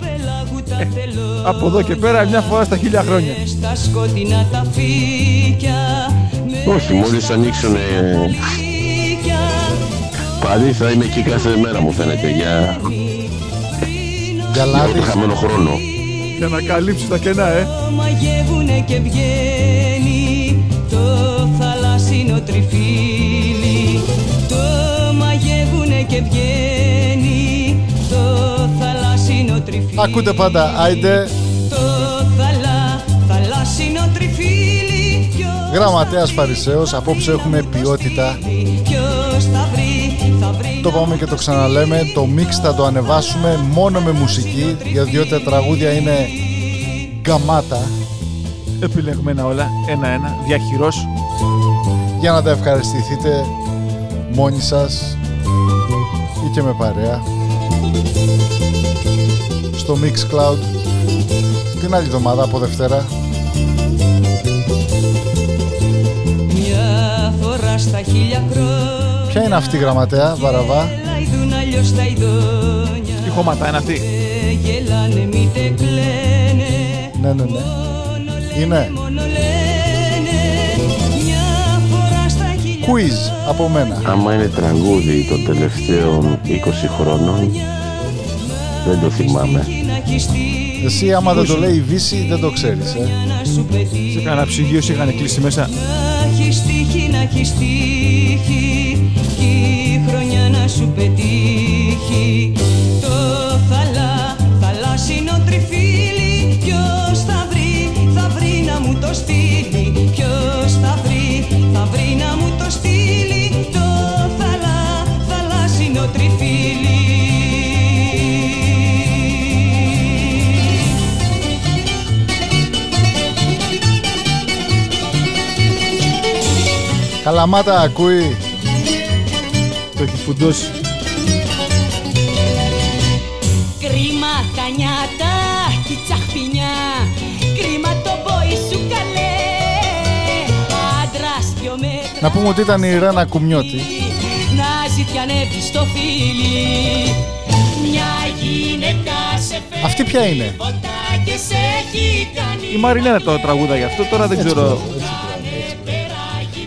Από εδώ και πέρα μια φορά στα χίλια χρόνια. Στα σκοτεινά τα φύκια με Όχι, μόλις ανοίξουν φύκια πάλι θα είμαι εκεί κάθε μέρα μου φαίνεται για, Για για λάδι. όλο το χαμένο χρόνο. Για να καλύψει τα κενά, ε. Θαλάσσινο τριφύλι Το μαγεύουνε και βγαίνει το θαλάσσινο τριφύλι Ακούτε πάντα, άιντε, Το θαλά, θαλάσσινο τριφύλι Ποιος γραμματέας Φαρισαίος, απόψε έχουμε ποιότητα. Ποιος θα βρει, θα βρει Το πάμε και το ξαναλέμε, το μίξ θα το ανεβάσουμε μόνο με μουσική, γιατί τα τραγούδια είναι γκαμάτα, Επιλεγμένα όλα, ένα-ένα, διαχειρός. Για να τα ευχαριστηθείτε μόνοι σας ή και με παρέα. Στο Mixcloud την άλλη εβδομάδα από Δευτέρα. Μια φορά στα χίλια χρόνια Ποια είναι αυτή η γραμματέα, Βαραβά; Λαϊδούν αλλιώς τα ειδόνια Τι χώματα είναι αυτή; Δεν γελάνε μήτε κλαίνε Ναι, ναι, ναι. Είναι quiz από μένα. Άμα είναι τραγούδι των τελευταίων 20 χρόνων, δεν το θυμάμαι. να έχει στείλει Εσύ άμα δεν το λέει η Βύση δεν το ξέρεις, ε. να σου πετύχει Σε κανένα ψυγείο σε είχαν κλείσει μέσα. Να έχει τύχει, να έχει τύχει Κι η χρονιά να σου πετύχει Το θαλά, θαλάσσινο τριφύλι Ποιος θα βρει, θα βρει να μου το στείλει Καλαμάτα ακούει. Το έχει φουντώσει. Κρίμα τα νιάτα κι η τσαχπινιά Κρίμα το μπόι σου καλέ Άντρας δυο μέτρα Να πούμε ότι ήταν η Ρένα Κουμιώτη. Να ζητιανεύει στο φίλι Μια γυναίκα σε φέρει Αυτή ποια είναι; ποτά και σε έχει κάνει Η Μαριλένα το τραγούδα γι' αυτό, τώρα δεν Έτσι ξέρω.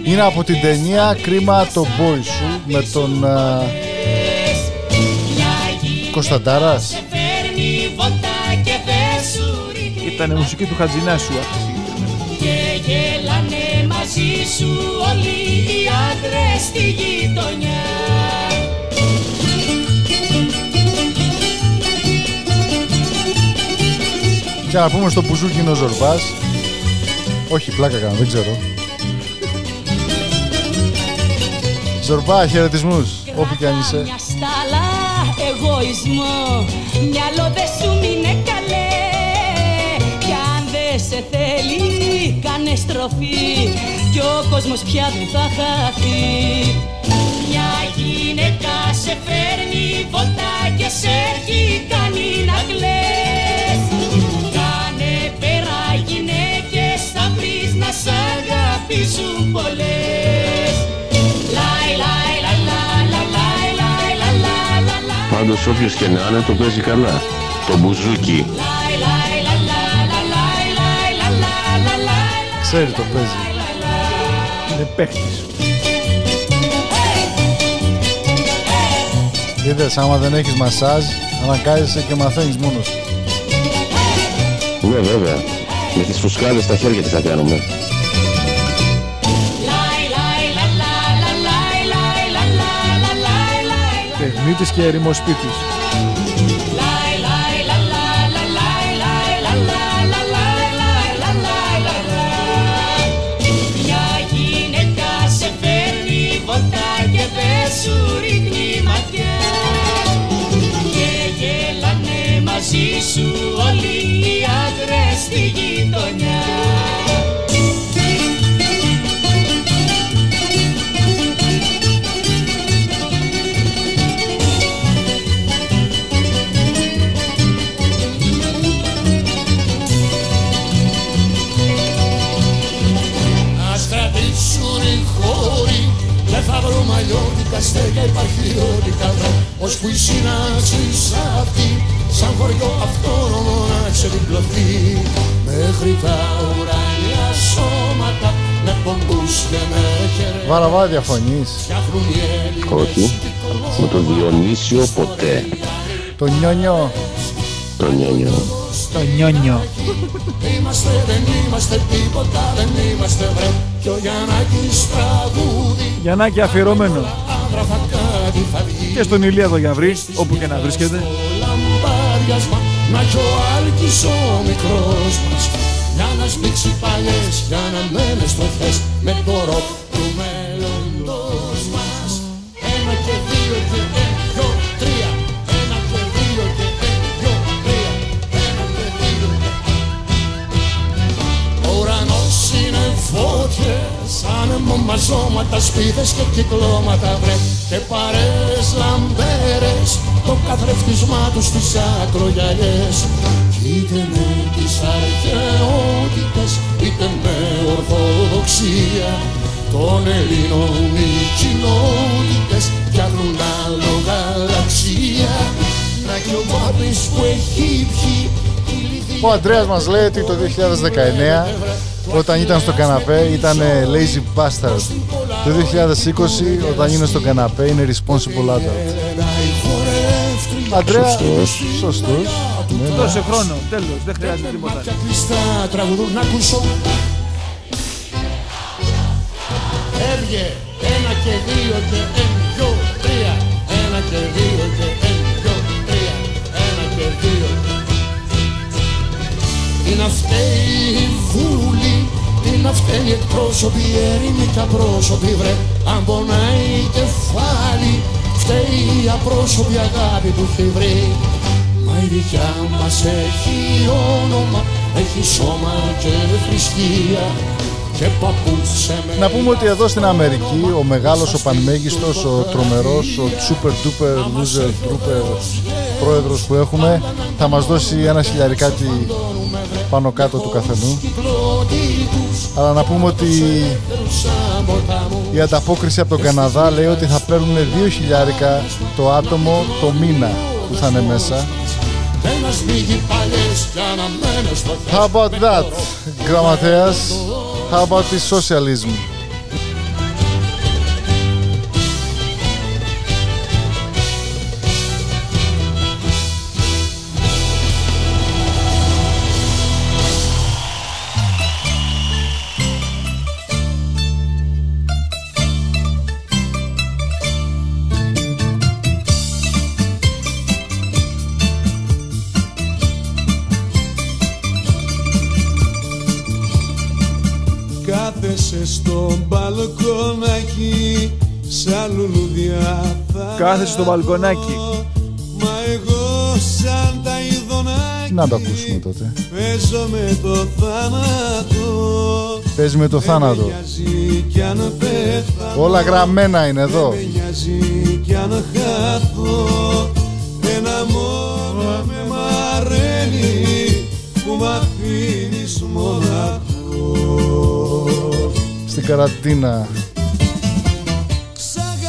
Είναι από την ταινία Κρίμα το μπόι σου με τον α, Κωνσταντάρας. σε φέρνει βοτά και δεν σου ρίχνει Ήταν η μουσική του Χατζινάσου αυτή. συγκεκριμένα. Και γελάνε μαζί σου όλοι οι άντρες στη γειτονιά Και να πούμε στο Μπουζούκι είναι ο Ζορμπάς. Όχι, πλάκα κάνω, δεν ξέρω. Ζορμπά, χαιρετισμούς, όπου κι αν είσαι. Μια στάλα εγωισμό. Μυαλό δε σου μείνε καλέ. Κι αν δε σε θέλει κάνε στροφή. Κι ο κόσμος πια δεν θα χαθεί. Μια γυναίκα σε φέρνει βολτά Και σε έχει κάνει να κλαις Κάνε πέρα γυναίκες θα βρεις να σ' αγαπήσουν πολλές Πάντως όποιος και να είναι το παίζει καλά. Το μπουζούκι. Λάι, λάι, λα, λα, λα, λάι, λάι, λα, λα, λα, λάι, Ξέρει το παίζει. λα, λα. Είναι παίχτης. Είδες, άμα δεν έχεις μασάζ, αναγκάζεσαι και μαθαίνεις μόνος σου. Ναι βέβαια. Με τις φουσκάδες στα χέρια τι θα κάνουμε. Ματιά. Και γελάνε μαζί σου όλοι οι άντρες στη γειτονιά Δεν θα βρούμε αλλιώτικα στέγια υπαρχιώτικα Ως που η σύναξη αυτή Σαν χωριό αυτόνομο να ξεδιπλωθεί Μέχρι τα ουράνια σώματα Με πομπούς και με χερές Βαραβά διαφωνείς. Φτιάχνουν οι Έλληνες Όχι. Με τον Διονύσιο ποτέ. Το νιόνιο. Το νιόνιο. Το νιόνιο. Είμαστε, δεν είμαστε τίποτα, δεν είμαστε βρε Κι ο Γιαννάκης τραγούδι Γιαννάκη αφιερωμένο. Άντρα θα κάτι θα βγει Και στον Ηλία Γιαβρή, όπου και να βρίσκεται. λαμπάδιασμα να κι ο Άλκης ο μικρός μας για να σμίξει παλιές, για να μένες στροφές με το ροκ άνεμο μαζώματα, σπίθες και κυκλώματα βρε. Και παρέες λαμπέρες, το καθρεφτισμά τους στις ακρογιαλιές. Κι είτε με τις αρχαιότητες, είτε με ορθοδοξία. Των Ελλήνων οι κοινότητες φτιάχνουν άλλο γαλαξία. Να κι ο Μπάμπης που έχει πιει Ο Αντρέας μας λέει ότι το 2019 όταν ήταν στο καναπέ ήταν lazy bastard. Το 2020 όταν είναι στο καναπέ είναι responsible adult. Αντρέα, Σωστός. σωστός. Ναι, ναι. Δώσε χρόνο. Τέλος. Δεν χρειάζεται τίποτα. Μάτια κλειστά τραγουδούν να ακούσω Έβγε ένα και δύο και ένα, δυο, τρία Ένα και δύο και ένα, δυο, τρία Ένα και δύο Είναι αυτοί οι βούλοι Είναι αυτοί οι εκπρόσωποι οι ερημικά πρόσωποι βρε Αν πονάει κεφάλι Φταίει η απρόσωπη αγάπη που έχει βρει Μα η δικιά μας έχει όνομα, έχει σώμα και θρησκεία και παπούτσε με Να πούμε ότι εδώ στην Αμερική ο μεγάλος, ο πανμέγιστος, ο τρομερός, ο super duper loser trooper πρόεδρος που έχουμε θα μας δώσει ένα χιλιαρικάτι πάνω κάτω του καθενού. Πλώτη τους Αλλά να πούμε ότι σαν ποτάμου η ανταπόκριση από τον Καναδά λέει ότι θα παίρνουν 2 χιλιάρικα το άτομο το μήνα που θα είναι μέσα. ένας μύγει παλιές για να μένεις στο How about that, γραμματέας; How about the socialism? Στο μπαλκονάκι Σαν λουλουδιά θα Κάθεσαι στο μπαλκονάκι. Μα εγώ σαν τα ειδονάκι Να το ακούσουμε τότε. Παίζω με το θάνατο Παίζει με το θάνατο. Νοιάζει κι αν πέθανω Όλα γραμμένα είναι εδώ. με νοιάζει κι αν χάθω Ένα μόνο με μαραίνει Που μ' Στην καραντίνα.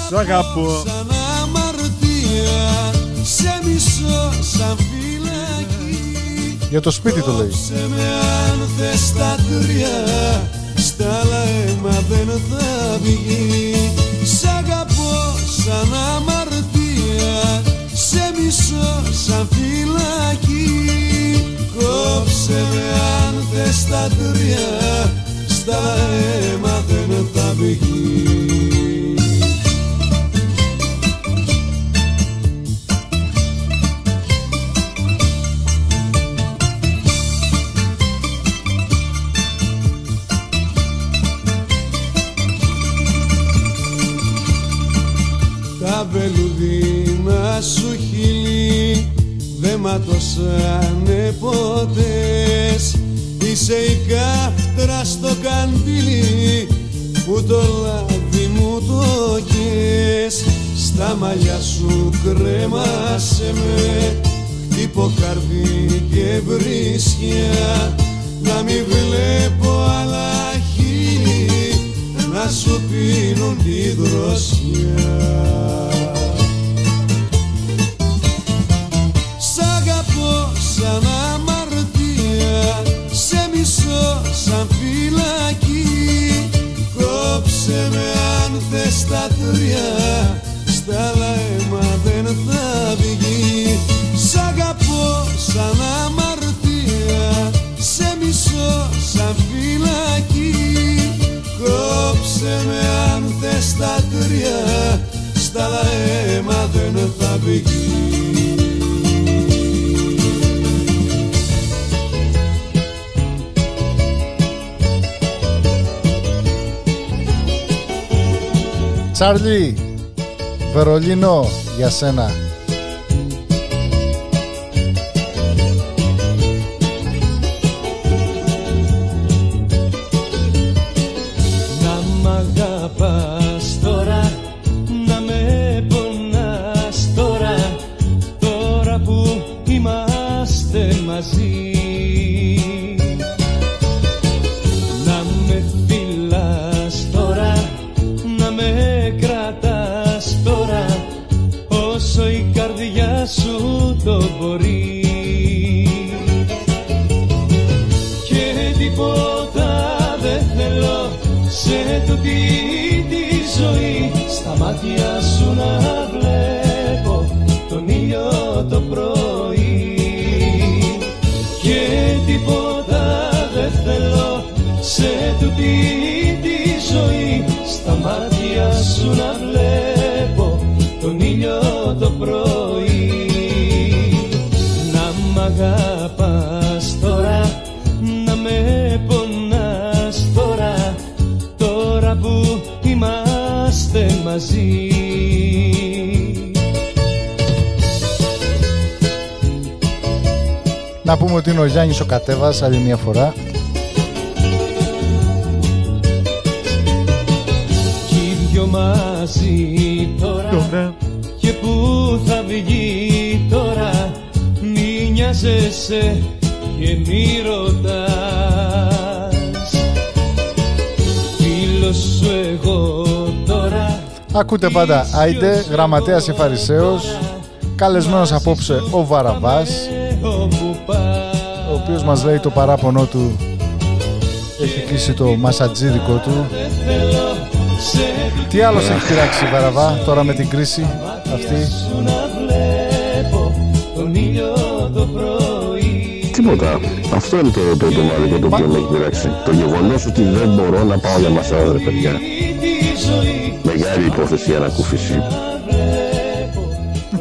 Σ' αγαπώ. Σαν αμαρτία Σε μισώ σαν φυλακή Για το σπίτι το λέει. Κόψε με αν θες τα τρία Στα άλλα αίμα δεν θα βγει Σ' αγαπώ σαν αμαρτία Σε μισώ σαν φυλακή Κόψε με αν θες τα τρία Στα άλλα αίμα δεν θα βγει. Τα βελουδίνα σου χείλη δε ματώσανε ποτές. Είσαι η κάφτρα στο καντήλι που το λάδι μου το κες Στα μαλλιά σου κρέμασε με χτύπω καρδί και βρίσκια. Να μην βλέπω άλλα χείλη να σου πίνουν τη δροσιά. Σ' αγαπώ σαν αμαρτία Σε μισώ σαν φυλακή. Κόψε με αν θες τα τρία. Στα άλλα αίμα δεν θα βγει. Σ' αγαπώ σαν αμαρτία. Σε μισώ σαν φυλακή. Κόψε με αν θες τα τρία. Στα άλλα αίμα δεν θα βγει Τσάρλι, Βερολίνο, για σένα. Να πούμε ότι είναι ο Γιάννης ο Κατέβας άλλη μια φορά. κι οι δυο μαζί τώρα Τώρα. και που θα βγει τώρα μη νοιάζεσαι και μη ρωτάς Φίλος σου εγώ τώρα Ακούτε πάντα Άιντε, γραμματέας Εφαρισαίος, καλεσμένος απόψε ο Βαραβάς, όπου πας ο οποίος μας λέει το παράπονο του έχει κλείσει το μασατζίδικο του. δεν θέλω σε Τι άλλος έχει πειράξει Βαραβά τώρα με την κρίση αυτή; σου να βλέπω τον ήλιο το πρωί Τίποτα. Αυτό είναι το, το, το μοναδικό το οποίο με έχει πειράξει. Το γεγονός ότι δεν μπορώ να πάω για μασάζ, ρε παιδιά. τη ζωή Μεγάλη υπόθεση η ανακούφιση.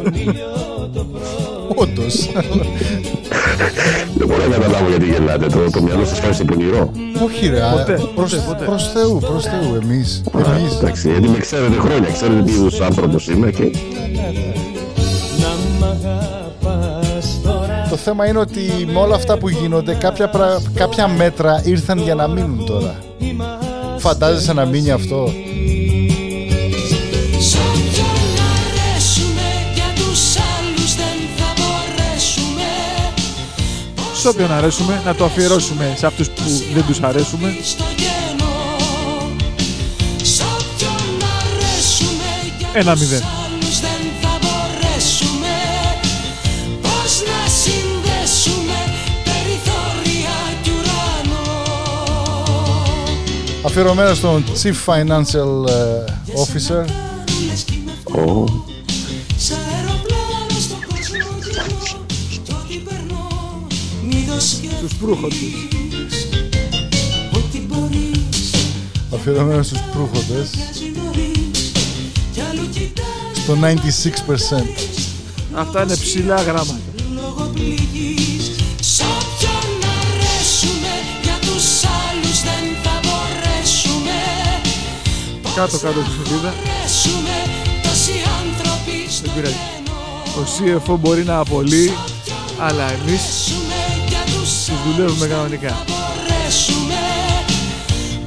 βλέπω τον Δεν μπορώ να καταλάβω γιατί γελάτε. Το, το μυαλό σας κάνει σε πονηρό. Όχι ρε, Ποτέ, α, προς, ποτέ, ποτέ. προς Θεού, προς Θεού, εμείς, εμείς. Εντάξει, γιατί με ξέρετε χρόνια, ξέρετε τι είδους άνθρωπος είμαι και Να μ' αγαπάς τώρα Το θέμα είναι ότι με όλα αυτά που γίνονται κάποια, πρα- κάποια μέτρα ήρθαν για να μείνουν τώρα. Φαντάζεσαι να μείνει αυτό; Σε όποιον αρέσουμε, να το αφιερώσουμε σε αυτούς που δεν τους αρέσουμε. στο γένο Σ' όποιον αρέσουμε για Ένα τους μηδέν. άλλους δεν θα μπορέσουμε Πώς να συνδέσουμε περιθώρια κι ουρανό Αφιερωμένα στον Chief Financial ε, Officer. Λες προύχοντες. Ό,τι μπορείς Αφιερωμένα στους προύχοντες. Μοιάζει νωρίς Κι αλλού κοιτάς Στο 96%. Αυτά είναι ψηλά γράμματα. λόγω πληγής Σ' όποιον αρέσουμε Για τους άλλους δεν θα μπορέσουμε Κάτω κάτω τη σελίδα. Μπορέσουμε Τόσοι άνθρωποι στο πειράζει. γένο Ο CFO μπορεί να απολύει, αλλά εμείς δουλεύουμε κανονικά. μπορέσουμε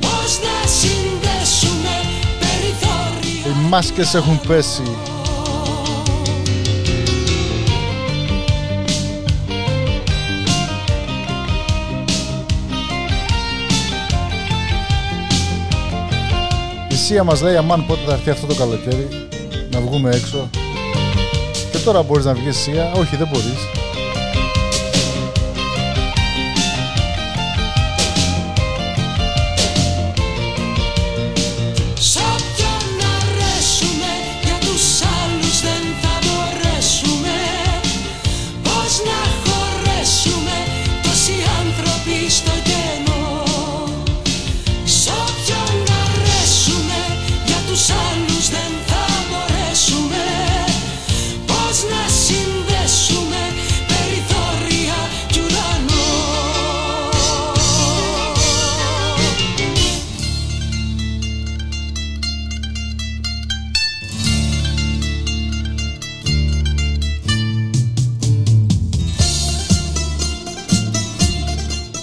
Πώς να συνδέσουμε περιθώρια Οι μάσκες έχουν πέσει. Η Σία μας λέει αμάν πότε θα έρθει αυτό το καλοκαίρι να βγούμε έξω. Και τώρα μπορείς να βγεις Σία. Όχι δεν μπορείς.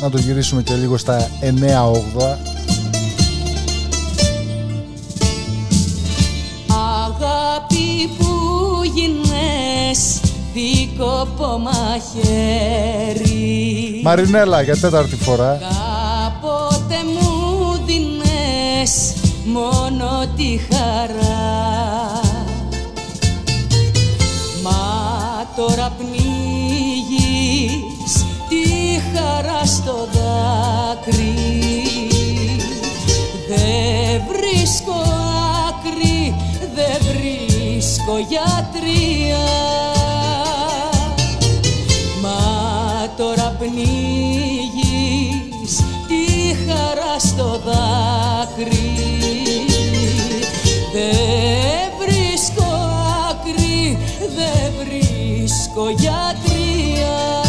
Να το γυρίσουμε και λίγο στα 9-8. Αγάπη που γίνες δίκοπο μαχαίρι Μαρινέλα για τέταρτη φορά. Κάποτε μου δίνες μόνο τη χαρά στο δάκρυ. Δεν βρίσκω άκρη, δεν βρίσκω γιατρία. Μα τώρα πνίγεις τη χαρά στο δάκρυ. Δεν βρίσκω άκρη, δεν βρίσκω γιατρία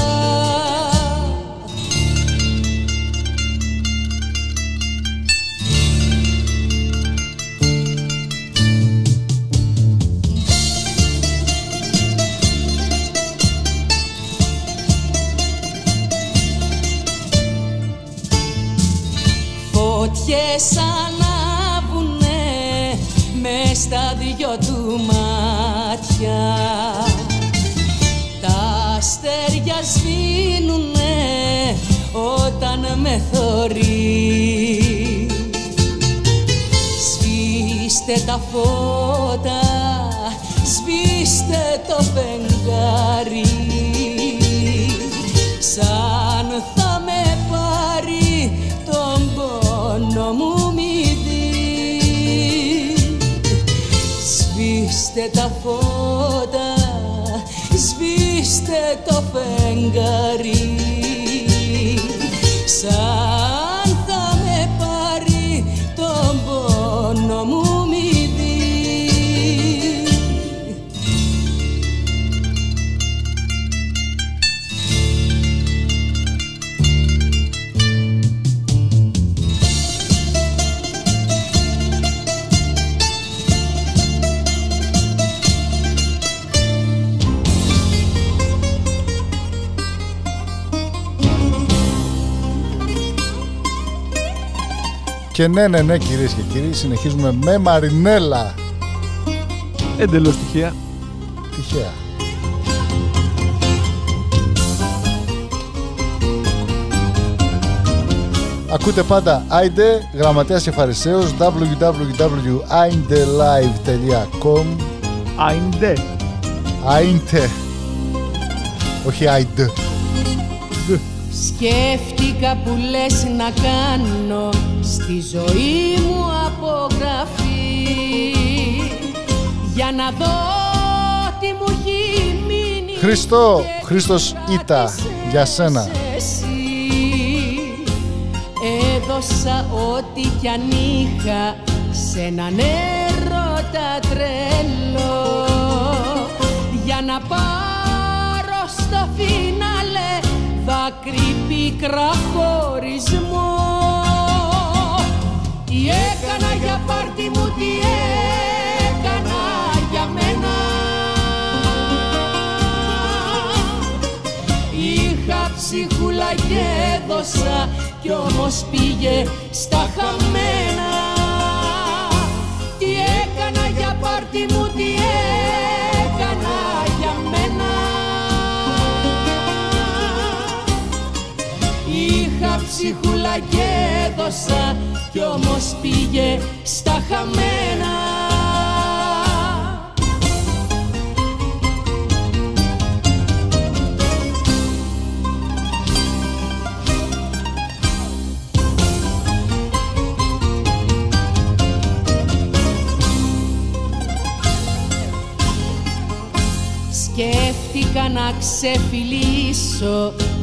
Φωτιές ανάβουνε μες στα δυο του μάτια. Τα αστέρια σβήνουνε όταν με θωρεί. Σβήστε τα φώτα, σβήστε το φεγγάρι. Σαν το φεγγάρι Και ναι, ναι, ναι, κυρίες και κύριοι, συνεχίζουμε με Μαρινέλα. Εντελώς τυχαία. Τυχαία. Ακούτε πάντα Άιντε, γραμματέας και φαρισαίος, www.aindelive.com Άιντε. Άιντε. Όχι Άιντε. Σκέφτηκα που λες να κάνω στη ζωή μου απογραφή για να δω τι μου έχει μείνει Χριστό, και Χριστός τι Ήτα, κράτησες για σένα. εσύ. Έδωσα ό,τι κι αν είχα σε έναν έρωτα τρελό για να πάρω στο φινάλε δάκρυ πίκρα χωρισμό Τι έκανα για πάρτι μου, τι έκανα για μένα. Είχα ψυχούλα και έδωσα κι όμως πήγε στα χαμένα. Τι έκανα για πάρτι μου, τι έκανα ψυχούλα και έδωσα κι όμως πήγε στα χαμένα. Σκέφτηκα να ξεφυλίσω τη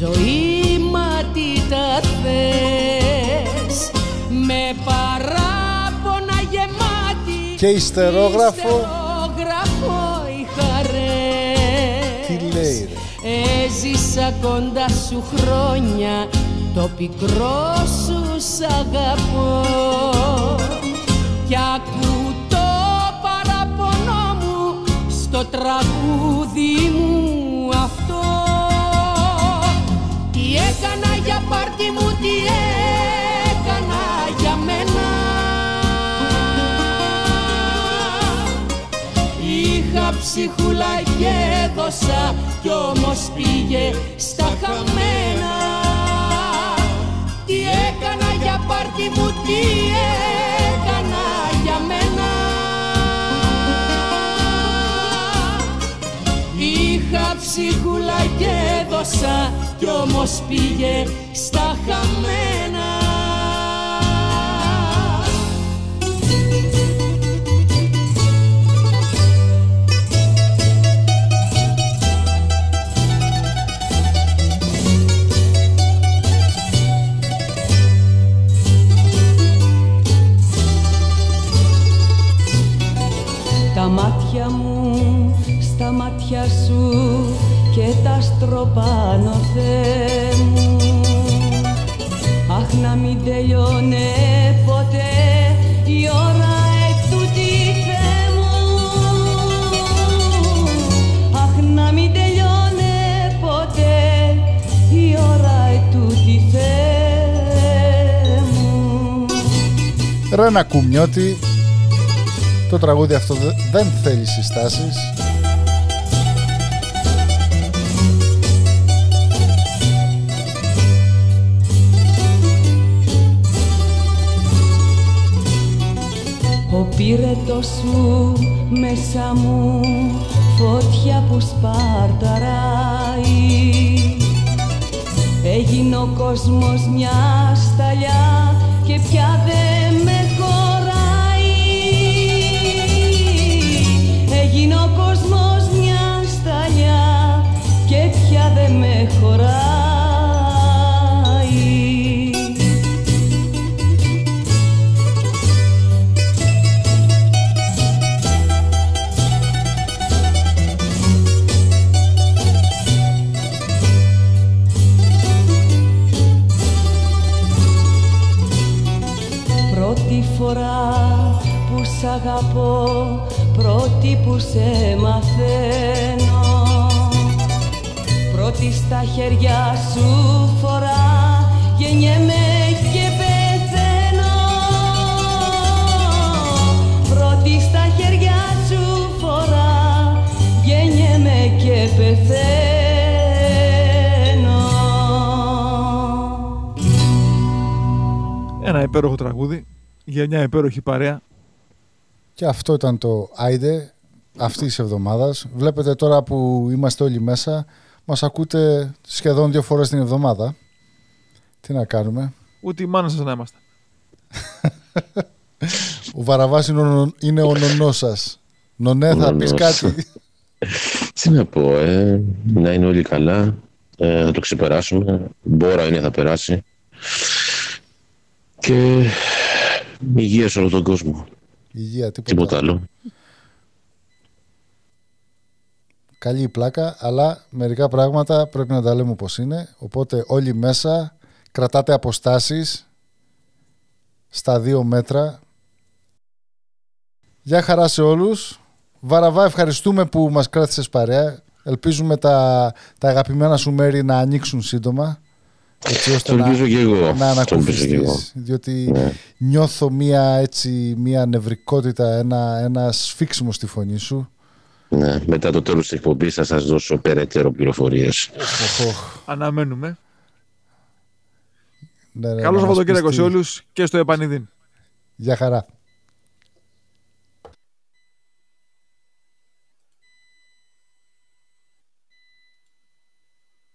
ζωή μα τι τα θες Με παράπονα γεμάτη Και ιστερόγραφο. Ιστερόγραφο είχα ρε Τι λέει ρε. Έζησα κοντά σου χρόνια Το πικρό σου σ' αγαπώ Κι ακού το παραπονό μου Στο τραγούδι μου για πάρτι μου, τι έκανα για μένα. Είχα ψυχούλα και έδωσα κι όμως πήγε στα χαμένα. Τι έκανα για πάρτι μου, τι έκανα για μένα. Είχα ψυχούλα και έδωσα κι όμως πήγε στα χαμένα. Τα μάτια μου στα μάτια σου και τα στροπάνω Θεέ μου Αχ να μην τελειώνε ποτέ η ώρα ετούτη Θεέ μου Αχ να μην τελειώνε ποτέ η ώρα ετούτη Θεέ μου Ρένα Κουμιώτη. Το τραγούδι αυτό δε- δεν θέλει συστάσεις. Πύρετος σου μέσα μου φωτιά που σπαρταράει. Έγινε ο κόσμος μια σταλιά και πια δεν με χωράει. Έγινε ο κόσμος μια σταλιά και πια δεν με χωράει αγαπώ πρώτη που σε μαθαίνω. Πρώτη στα χέρια σου φορά γεννιέμαι και πεθαίνω. Πρώτη στα χέρια σου φορά γεννιέμαι και πεθαίνω. Ένα υπέροχο τραγούδι για μια υπέροχη παρέα. Και αυτό ήταν το Άιντε αυτής της εβδομάδας. Βλέπετε τώρα που είμαστε όλοι μέσα, μας ακούτε σχεδόν δύο φορές την εβδομάδα. Τι να κάνουμε; Ούτε η μάνα σας να είμαστε. Ο Βαραβάς είναι ο, είναι ο νονός σας. Νονέ, θα πεις Νονός. κάτι; Τι να πω, ε, να είναι όλοι καλά, ε, θα το ξεπεράσουμε, μπόρα είναι θα περάσει και υγεία σε όλο τον κόσμο, Υγεία, τίποτα. τίποτα άλλο. Καλή η πλάκα, αλλά μερικά πράγματα πρέπει να τα λέμε όπως είναι. Οπότε όλοι μέσα κρατάτε αποστάσεις στα δύο μέτρα. Γεια χαρά σε όλους. Βαραβά, ευχαριστούμε που μας κράτησες παρέα. Ελπίζουμε τα, τα αγαπημένα σου μέρη να ανοίξουν σύντομα. Έτσι ώστε Το να, ελπίζω και εγώ. να Το ελπίζω και εγώ. ανακουφιστείς. Διότι Ναι. νιώθω μία, έτσι, μία νευρικότητα, ένα, ένα σφίξιμο στη φωνή σου. Ναι, μετά το τέλος της εκπομπής θα σας δώσω περαιτέρω πληροφορίες. Οχ, οχ. Αναμένουμε. Ναι, ναι, Καλό να μας Σαββατοκύριακο πεις σε τι- όλους και στο επανειδήν. Γεια χαρά.